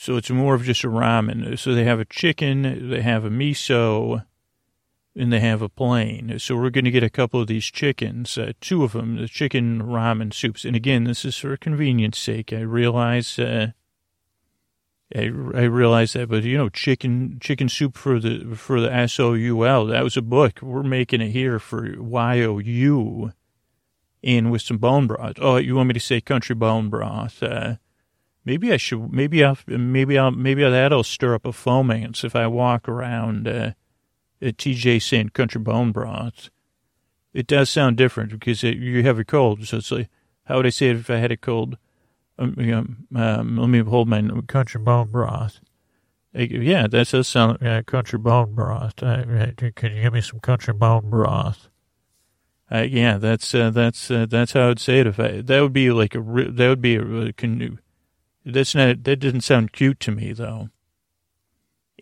So it's more of just a ramen. So they have a chicken, they have a miso, and they have a plain. So we're going to get a couple of these chickens, uh, two of them, the chicken ramen soups. And again, this is for convenience sake. I realize, uh, I, I realize that, but you know, chicken chicken soup for the for the S O U L. That was a book. We're making it here for Y O U, and with some bone broth. Oh, you want me to say country bone broth? Uh, Maybe I should. Maybe I'll. Maybe I'll. Maybe that'll stir up a fomance if I walk around uh, at TJ St. Country Bone Broth. It does sound different because it, you have a cold. So it's like, how would I say it if I had a cold? Um, um, let me hold my country bone broth. Uh, yeah, that does sound uh, country bone broth. Uh, can you give me some country bone broth? Uh, yeah, that's uh, that's uh, that's how I'd say it. If I that would be like a that would be a, a that's not, that didn't sound cute to me, though.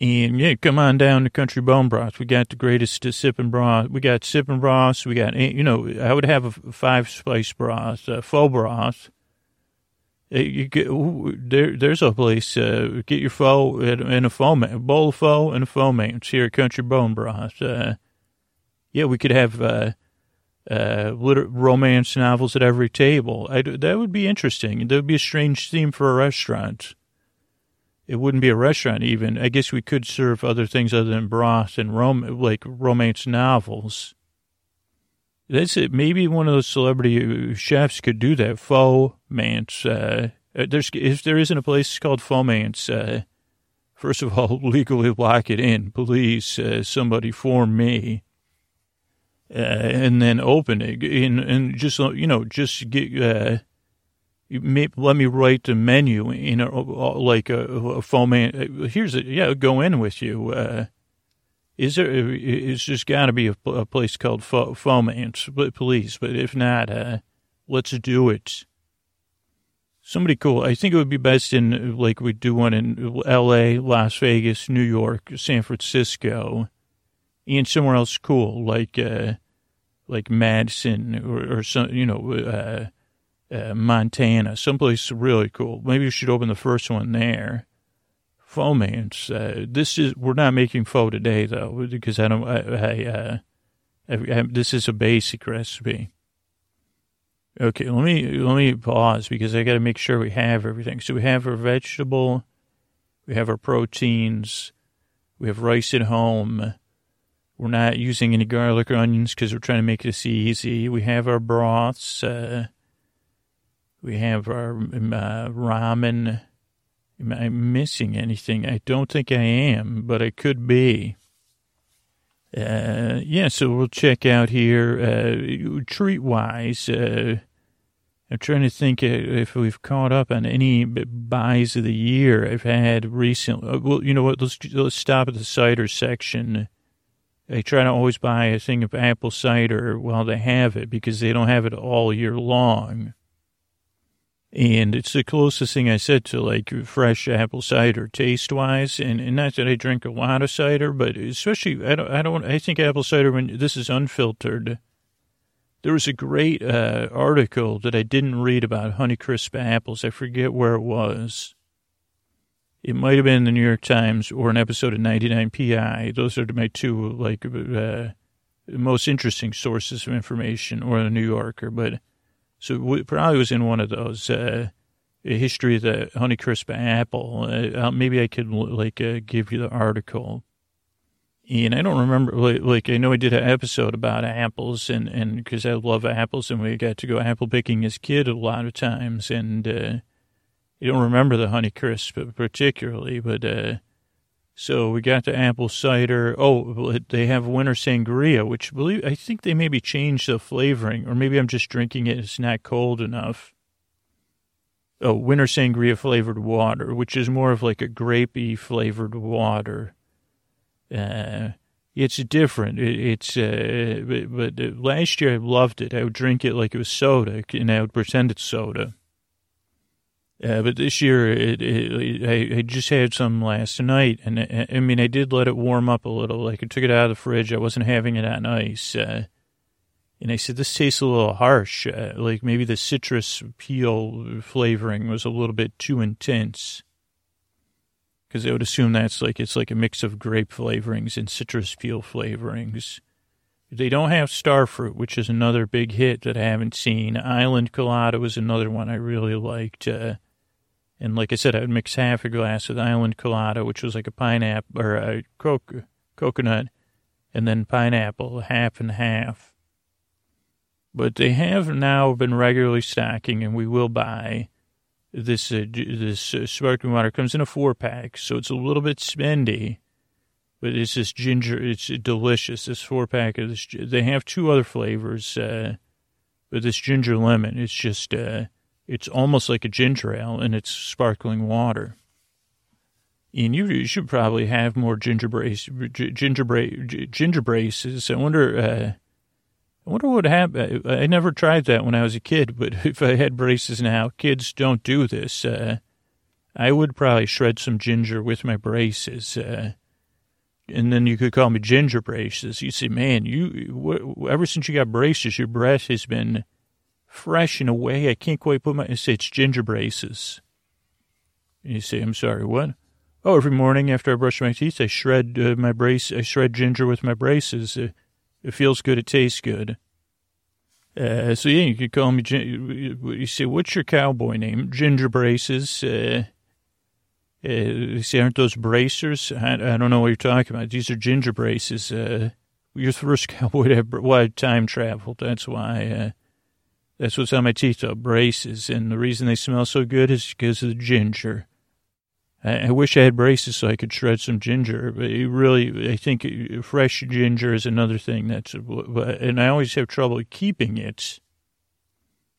And yeah, come on down to Country Bone Broth. We got the greatest uh, sipping broth. We got sipping broths. We got, you know, I would have a five spice broth, uh, faux broth. Uh, you get, there, there's a place, uh, get your faux and a foam, a bowl of faux and a foam here at Country Bone Broth. Uh, yeah, we could have, uh, uh, romance novels at every table. I'd, that would be interesting. That would be a strange theme for a restaurant. It wouldn't be a restaurant even. I guess we could serve other things other than broth and rom- like romance novels. That's it. Maybe one of those celebrity chefs could do that. Faux mance. Uh, there's if there isn't a place called Fomance, uh, first of all, *laughs* legally lock it in, please. Uh, somebody for me, uh, and then open it and and just you know just get. Uh, let me write the menu in like a, a. Here's it. Yeah, go in with you. Uh, is there? It's just got to be a, a, place called Fomance, please. But if not, uh, let's do it somebody cool. I think it would be best in like we do one in L.A., Las Vegas, New York, San Francisco, and somewhere else cool like uh, like Madison or, or some you know uh, uh, Montana, someplace really cool. Maybe we should open the first one there. Fomance. Uh, this is we're not making pho today though because I don't. I, I, uh, I, I this is a basic recipe. Okay, let me let me pause because I got to make sure we have everything. So we have our vegetable, we have our proteins, we have rice at home. We're not using any garlic or onions because we're trying to make this easy. We have our broths. Uh, we have our um, uh, ramen. Am I missing anything? I don't think I am, but I could be. Uh, yeah, so we'll check out here. Uh, treat wise, uh, I'm trying to think if we've caught up on any buys of the year I've had recently. Uh, well, you know what? Let's let's stop at the cider section. I try to always buy a thing of apple cider while they have it because they don't have it all year long. And it's the closest thing I said to like fresh apple cider taste wise. And, and not that I drink a lot of cider, but especially I don't I don't I think apple cider when this is unfiltered there was a great uh, article that I didn't read about Honeycrisp apples. I forget where it was. It might have been the New York Times or an episode of 99 PI. Those are my two like uh, most interesting sources of information, or the New Yorker. But so it probably was in one of those. Uh, history of the Honeycrisp apple. Uh, maybe I could like uh, give you the article and I don't remember, like, like, I know I did an episode about apples, and and because I love apples, and we got to go apple picking as kid a lot of times, and uh, I don't remember the Honeycrisp particularly, but uh, so we got the apple cider. Oh, they have winter sangria, which believe I think they maybe changed the flavoring, or maybe I'm just drinking it. It's not cold enough. Oh, winter sangria flavored water, which is more of like a grapey flavored water uh, it's different. It, it's uh, but, but, last year I loved it. I would drink it like it was soda, and I would pretend it's soda. Uh, but this year, it, it, I, I, just had some last night, and I, I, mean, I did let it warm up a little. Like I took it out of the fridge. I wasn't having it on ice, uh, and I said, "This tastes a little harsh. Uh, like maybe the citrus peel flavoring was a little bit too intense." because I would assume that's like it's like a mix of grape flavorings and citrus peel flavorings. They don't have starfruit, which is another big hit that I haven't seen. Island colada was another one I really liked. Uh, and like I said, I would mix half a glass of Island colada, which was like a pineapple or a coke, coconut, and then pineapple, half and half. But they have now been regularly stocking, and we will buy this uh, this uh, sparkling water comes in a four pack, so it's a little bit spendy, but it's this ginger. It's delicious. This four pack of this. They have two other flavors, uh, but this ginger lemon. It's just uh, it's almost like a ginger ale, and it's sparkling water. And you, you should probably have more ginger brace, ginger brace, ginger braces. I wonder uh, I wonder what happened. I never tried that when I was a kid, but *laughs* if I had braces now, kids don't do this. Uh, I would probably shred some ginger with my braces. Uh, and then you could call me ginger braces. You say, man, you ever since you got braces, your breath has been fresh in a way I can't quite put my. I say it's ginger braces. And you say, I'm sorry, what? Oh, every morning after I brush my teeth, I shred uh, my brace. I shred ginger with my braces. Uh, it feels good. It tastes good. Uh, so yeah, you could call me. You say, what's your cowboy name? Ginger Braces. Uh, uh, you say, aren't those bracers? I, I, don't know what you're talking about. These are ginger braces. Uh, you're first *laughs* cowboy to have well, time traveled. That's why. That's what's on my teeth, though, braces. And the reason they smell so good is because of the ginger. I, I wish I had braces so I could shred some ginger. But really, I think fresh ginger is another thing that's, and I always have trouble keeping it.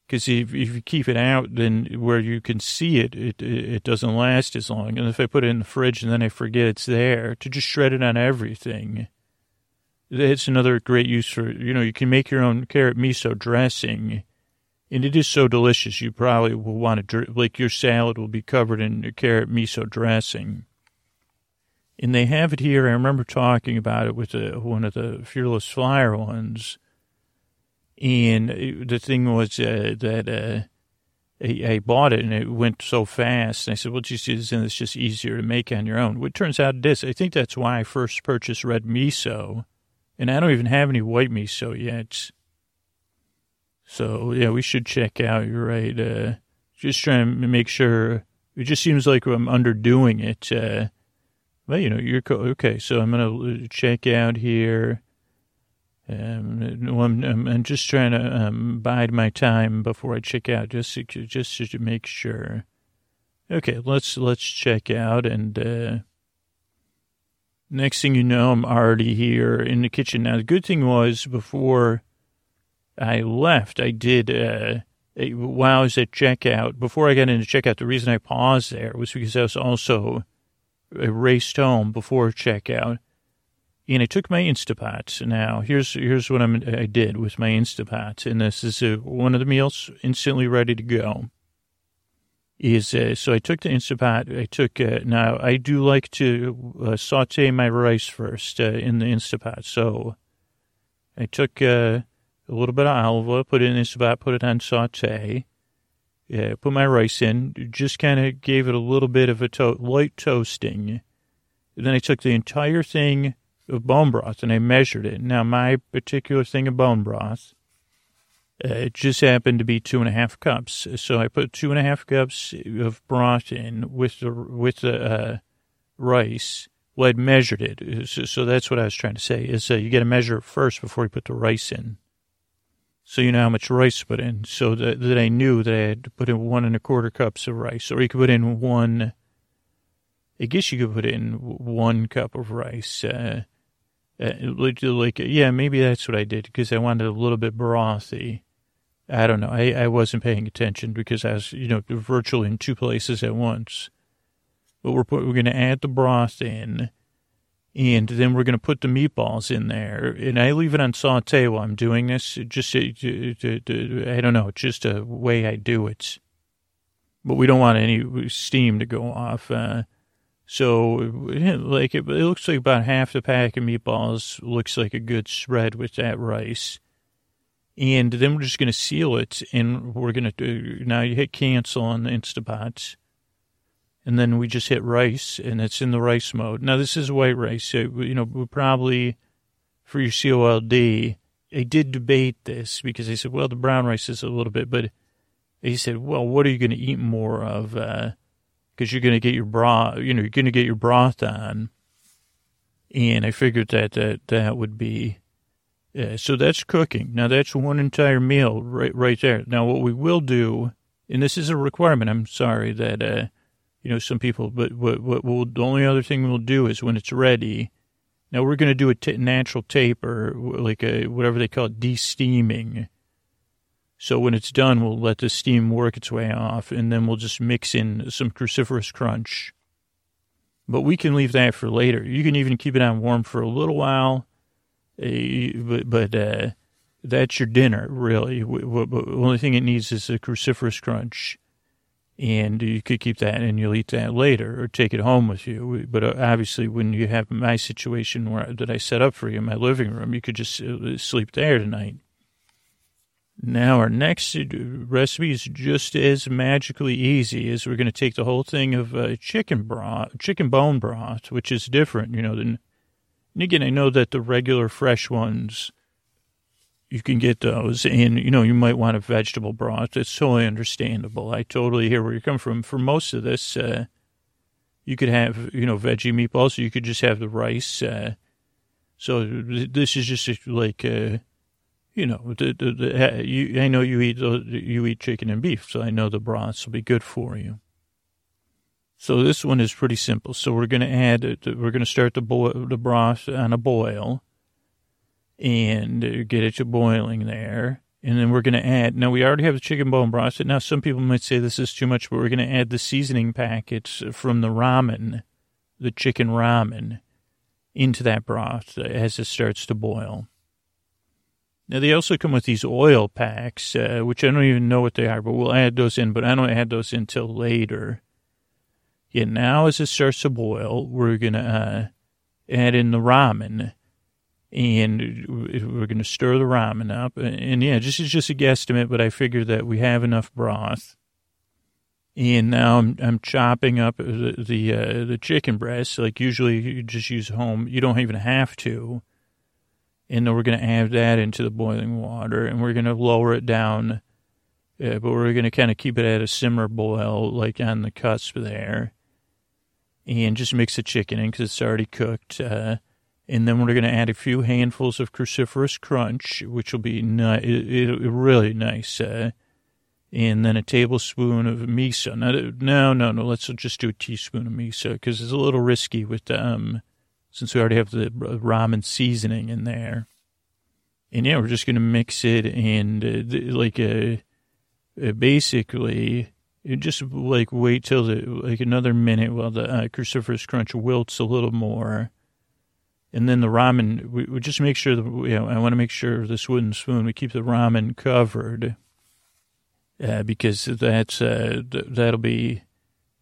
Because if, if you keep it out, then where you can see it, it, it doesn't last as long. And if I put it in the fridge and then I forget it's there, to just shred it on everything. It's another great use for, you know, you can make your own carrot miso dressing and it is so delicious. You probably will want to, like your salad will be covered in carrot miso dressing. And they have it here. I remember talking about it with a, one of the Fearless Flyer ones. And the thing was uh, that uh, I, I, bought it and it went so fast. And I said, well, just use it's just easier to make on your own. Well, it turns out it is. I think that's why I first purchased red miso. And I don't even have any white miso yet. So yeah, we should check out. You're right. Uh, just trying to make sure. It just seems like I'm underdoing it. Uh, well, you know, you're co- okay. So I'm gonna check out here. Um, I'm, I'm, I'm, just trying to um, bide my time before I check out, just to, just to make sure. Okay, let's let's check out, and uh, next thing you know, I'm already here in the kitchen. Now, the good thing was before I left, I did, uh, while I was at checkout, before I got into checkout, the reason I paused there was because I was also raced home before checkout. And I took my Instapot. Now, here's here's what I'm, I did with my Instapot. And this is uh, one of the meals instantly ready to go. Is uh, so I took the Instapot. I took uh, now I do like to uh, saute my rice first uh, in the Instapot. So I took uh, a little bit of olive oil, put it in this spot, put it on saute. Yeah, put my rice in, just kind of gave it a little bit of a to- light toasting. And then I took the entire thing of bone broth and I measured it. Now, my particular thing of bone broth, uh, it just happened to be two and a half cups. So I put two and a half cups of broth in with the with the uh, rice. Well, I'd measured it, so, so, that's what I was trying to say. Is uh, you got to measure it first before you put the rice in so you know how much rice to put in. So that, that I knew that I had to put in one and a quarter cups of rice, or you could put in one. I guess you could put in one cup of rice. Uh, uh, like, yeah, maybe that's what I did because I wanted a little bit brothy. I don't know. I, I wasn't paying attention because I was, you know, virtually in two places at once. But we're we're going to add the broth in and then we're going to put the meatballs in there. And I leave it on saute while I'm doing this. Just, I don't know, it's just a way I do it. But we don't want any steam to go off. Uh, so, like, it, looks like about half the pack of meatballs looks like a good spread with that rice. And then we're just going to seal it, and we're going to, now you hit cancel on the Instapot and then we just hit rice, and it's in the rice mode. Now, this is white rice. So, you know, we probably, for your COLD, I did debate this because they said, well, the brown rice is a little bit, but he said, well, what are you going to eat more of? Because uh, you're going to get your broth, you know, you're going to get your broth on. And I figured that that, that would be, uh, so that's cooking. Now, that's one entire meal right, right there. Now, what we will do, and this is a requirement, I'm sorry that, uh, you know, some people, but what, what we'll, the only other thing we'll do is when it's ready. Now we're going to do a t- natural tape or like a, whatever they call it, de-steaming. So when it's done, we'll let the steam work its way off and then we'll just mix in some cruciferous crunch. But we can leave that for later. You can even keep it on warm for a little while. Uh, but, but uh, that's your dinner, really. The only thing it needs is a cruciferous crunch and you could keep that and you'll eat that later or take it home with you. But uh, obviously, when you have my situation where that I set up for you in my living room, you could just uh, sleep there tonight. Now, our next recipe is just as magically easy as we're going to take the whole thing of uh, chicken broth, chicken bone broth, which is different, you know, than, and again, I know that the regular fresh ones you can get those. And, you know, you might want a vegetable broth. It's totally understandable. I totally hear where you come from. For most of this, uh, you could have, you know, veggie meatballs. You could just have the rice. Uh, so this is just like, uh, you know, the, the, the, you, I know you eat you eat chicken and beef, so I know the broths will be good for you. So this one is pretty simple. So we're going to add, we're going to start the boil, the broth on a boil and get it to boiling there. And then we're going to add, now we already have the chicken bone broth. Now some people might say this is too much, but we're going to add the seasoning packets from the ramen, the chicken ramen, into that broth as it starts to boil. Now they also come with these oil packs, uh, which I don't even know what they are, but we'll add those in, but I don't add those in until later. Yeah, now as it starts to boil, we're going to uh, add in the ramen and we're going to stir the ramen up. And yeah, this is just a guesstimate, but I figure that we have enough broth. And now I'm I'm chopping up the the, uh, the chicken breast. Like usually, you just use home. You don't even have to. And then we're going to add that into the boiling water, and we're going to lower it down. Uh, but we're going to kind of keep it at a simmer boil, like on the cusp there, and just mix the chicken in because it's already cooked. Uh, and then we're going to add a few handfuls of cruciferous crunch, which will be ni- it, it, really nice. Uh, and then a tablespoon of miso. No, no, no. Let's just do a teaspoon of miso because it's a little risky with um, since we already have the ramen seasoning in there. And yeah, we're just going to mix it and uh, like uh, uh, basically just like wait till the like another minute while the uh, cruciferous crunch wilts a little more and then the ramen, we, we just make sure that, you know, I want to make sure this wooden spoon, we keep the ramen covered uh, because that's, uh, th- that'll be,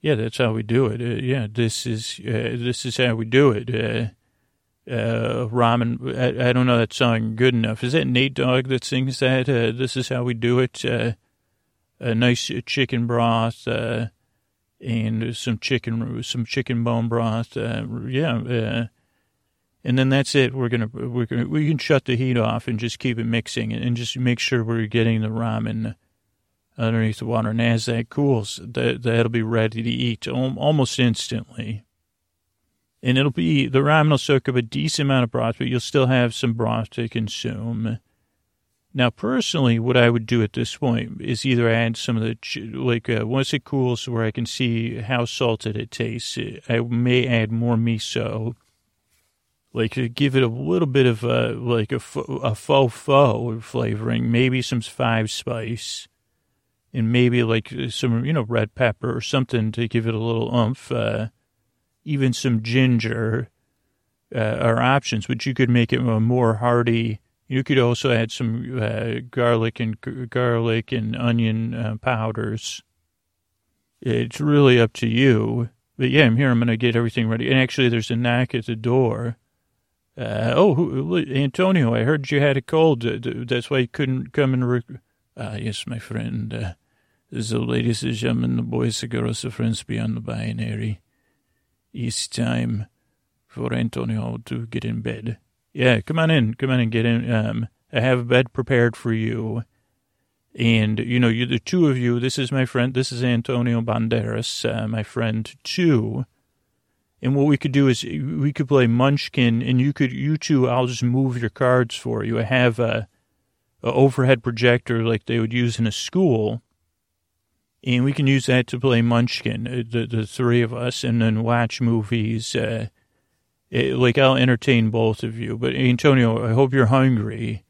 yeah, that's how we do it. Uh, yeah, this is, uh, this is how we do it. Uh, uh, ramen, I, I, don't know that song good enough. Is that Nate Dogg that sings that? this is how we do it. a nice chicken broth, and some chicken, some chicken bone broth. yeah, and then that's it. We're gonna we're gonna we can shut the heat off and just keep it mixing and just make sure we're getting the ramen underneath the water. And as that cools, that that'll be ready to eat almost instantly. And it'll be the ramen will soak up a decent amount of broth, but you'll still have some broth to consume. Now, personally, what I would do at this point is either add some of the, like, uh, once it cools where I can see how salted it tastes, I may add more miso like uh, give it a little bit of a like a, a faux faux flavoring, maybe some five spice, and maybe like uh, some you know red pepper or something to give it a little oomph. Uh, even some ginger uh, are options, but you could make it more hearty. You could also add some uh, garlic and garlic and onion uh, powders. It's really up to you. But yeah, I'm here. I'm going to get everything ready. And actually, there's a knock at the door. Uh, oh, who, Antonio, I heard you had a cold. Uh, that's why you couldn't come and. Rec- ah, yes, my friend. Uh, the ladies and gentlemen, the boys and girls, the friends beyond the binary. It's time for Antonio to get in bed. Yeah, come on in. Come on and get in. Um, I have a bed prepared for you. And, you know, you the two of you, this is my friend, this is Antonio Banderas, uh, my friend too. And what we could do is we could play Munchkin, and you could you two. I'll just move your cards for you. I have a, a overhead projector like they would use in a school, and we can use that to play Munchkin, uh, the the three of us, and then watch movies. Uh, it, like I'll entertain both of you. But Antonio, I hope you're hungry,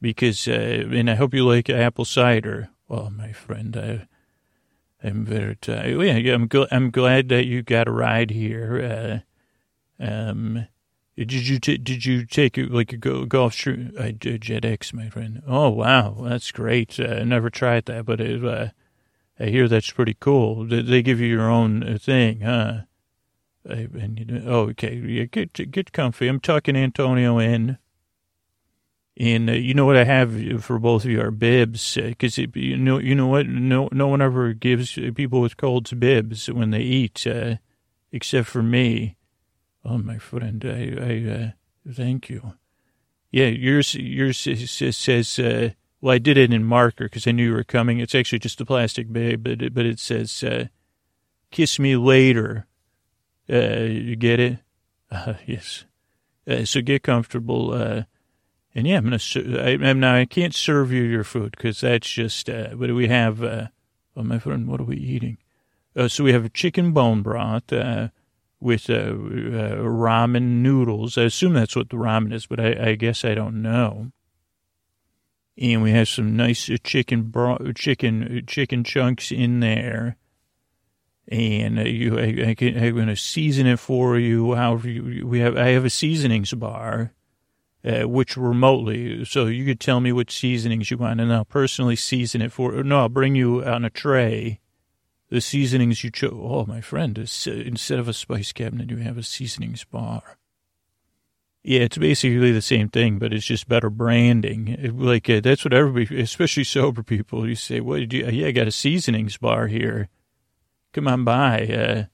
because uh, and I hope you like apple cider. Well, my friend, I I'm very tired. Yeah, I'm gl- I'm glad that you got a ride here. Uh, um, did you t- did you take like a go- golf trip? I did JetX, my friend. Oh wow, that's great. Uh, I never tried that, but it, uh, I hear that's pretty cool. They, give you your own uh, thing, huh? I, and you oh, okay, yeah, get get comfy. I'm tucking Antonio in. And uh, you know what I have for both of you are bibs, because you know you know what no no one ever gives people with colds bibs when they eat, uh, except for me. Oh, my friend, I I uh, thank you. Yeah, yours yours says. Uh, well, I did it in marker because I knew you were coming. It's actually just a plastic bib, but it, but it says uh, "Kiss me later." Uh, you get it? *laughs* Yes. So get comfortable. And yeah, I'm gonna. I, am now. I can't serve you your food because that's just. Uh, what do we have? Uh, oh, my friend, what are we eating? Uh, so we have a chicken bone broth uh, with uh, uh, ramen noodles. I assume that's what the ramen is, but I, I guess I don't know. And we have some nice uh, chicken bro- chicken uh, chicken chunks in there. And you, I, I I'm going to season it for you. However, you, we have, I have a seasonings bar uh, which remotely, so you could tell me which seasonings you want, and I'll personally season it for. No, I'll bring you on a tray the seasonings you chose. Oh, my friend, instead of a spice cabinet, you have a seasonings bar. Yeah, it's basically the same thing, but it's just better branding. Like uh, that's what everybody, especially sober people, you say, "What did you?" Yeah, I got a seasonings bar here. Come on by uh,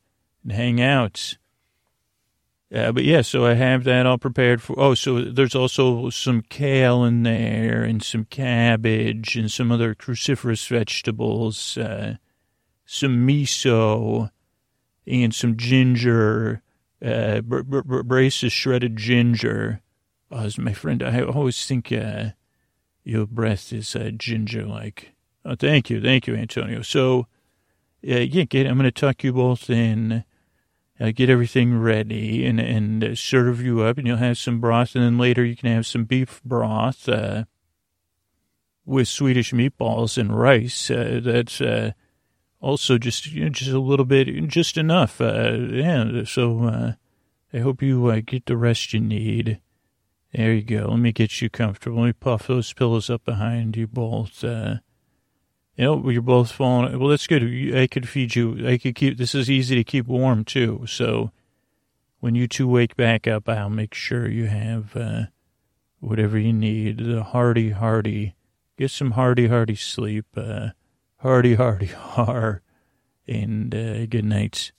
and hang out. Uh, but yeah, so I have that all prepared for. Oh, so there's also some kale in there and some cabbage and some other cruciferous vegetables, uh, some miso and some ginger, uh, br- br- braces shredded ginger. Oh, as my friend, I always think uh, your breath is uh, ginger like. Oh, thank you, thank you, Antonio. So, uh, yeah, get, I'm going to tuck you both in uh, get everything ready and and uh, serve you up, and you'll have some broth, and then later you can have some beef broth uh, with Swedish meatballs and rice. Uh, that's uh, also just you know, just a little bit, just enough. Uh, yeah. So I hope you get the rest you need. There you go. Let me get you comfortable. Let me puff those pillows up behind you both. You know, you're both falling. Well, that's good. I could feed you. I could keep. This is easy to keep warm too. So when you two wake back up, I'll make sure you have uh, whatever you need. The hearty, hearty. Get some hearty, hearty sleep. Uh, hearty, *laughs* hearty, har. And uh, good night.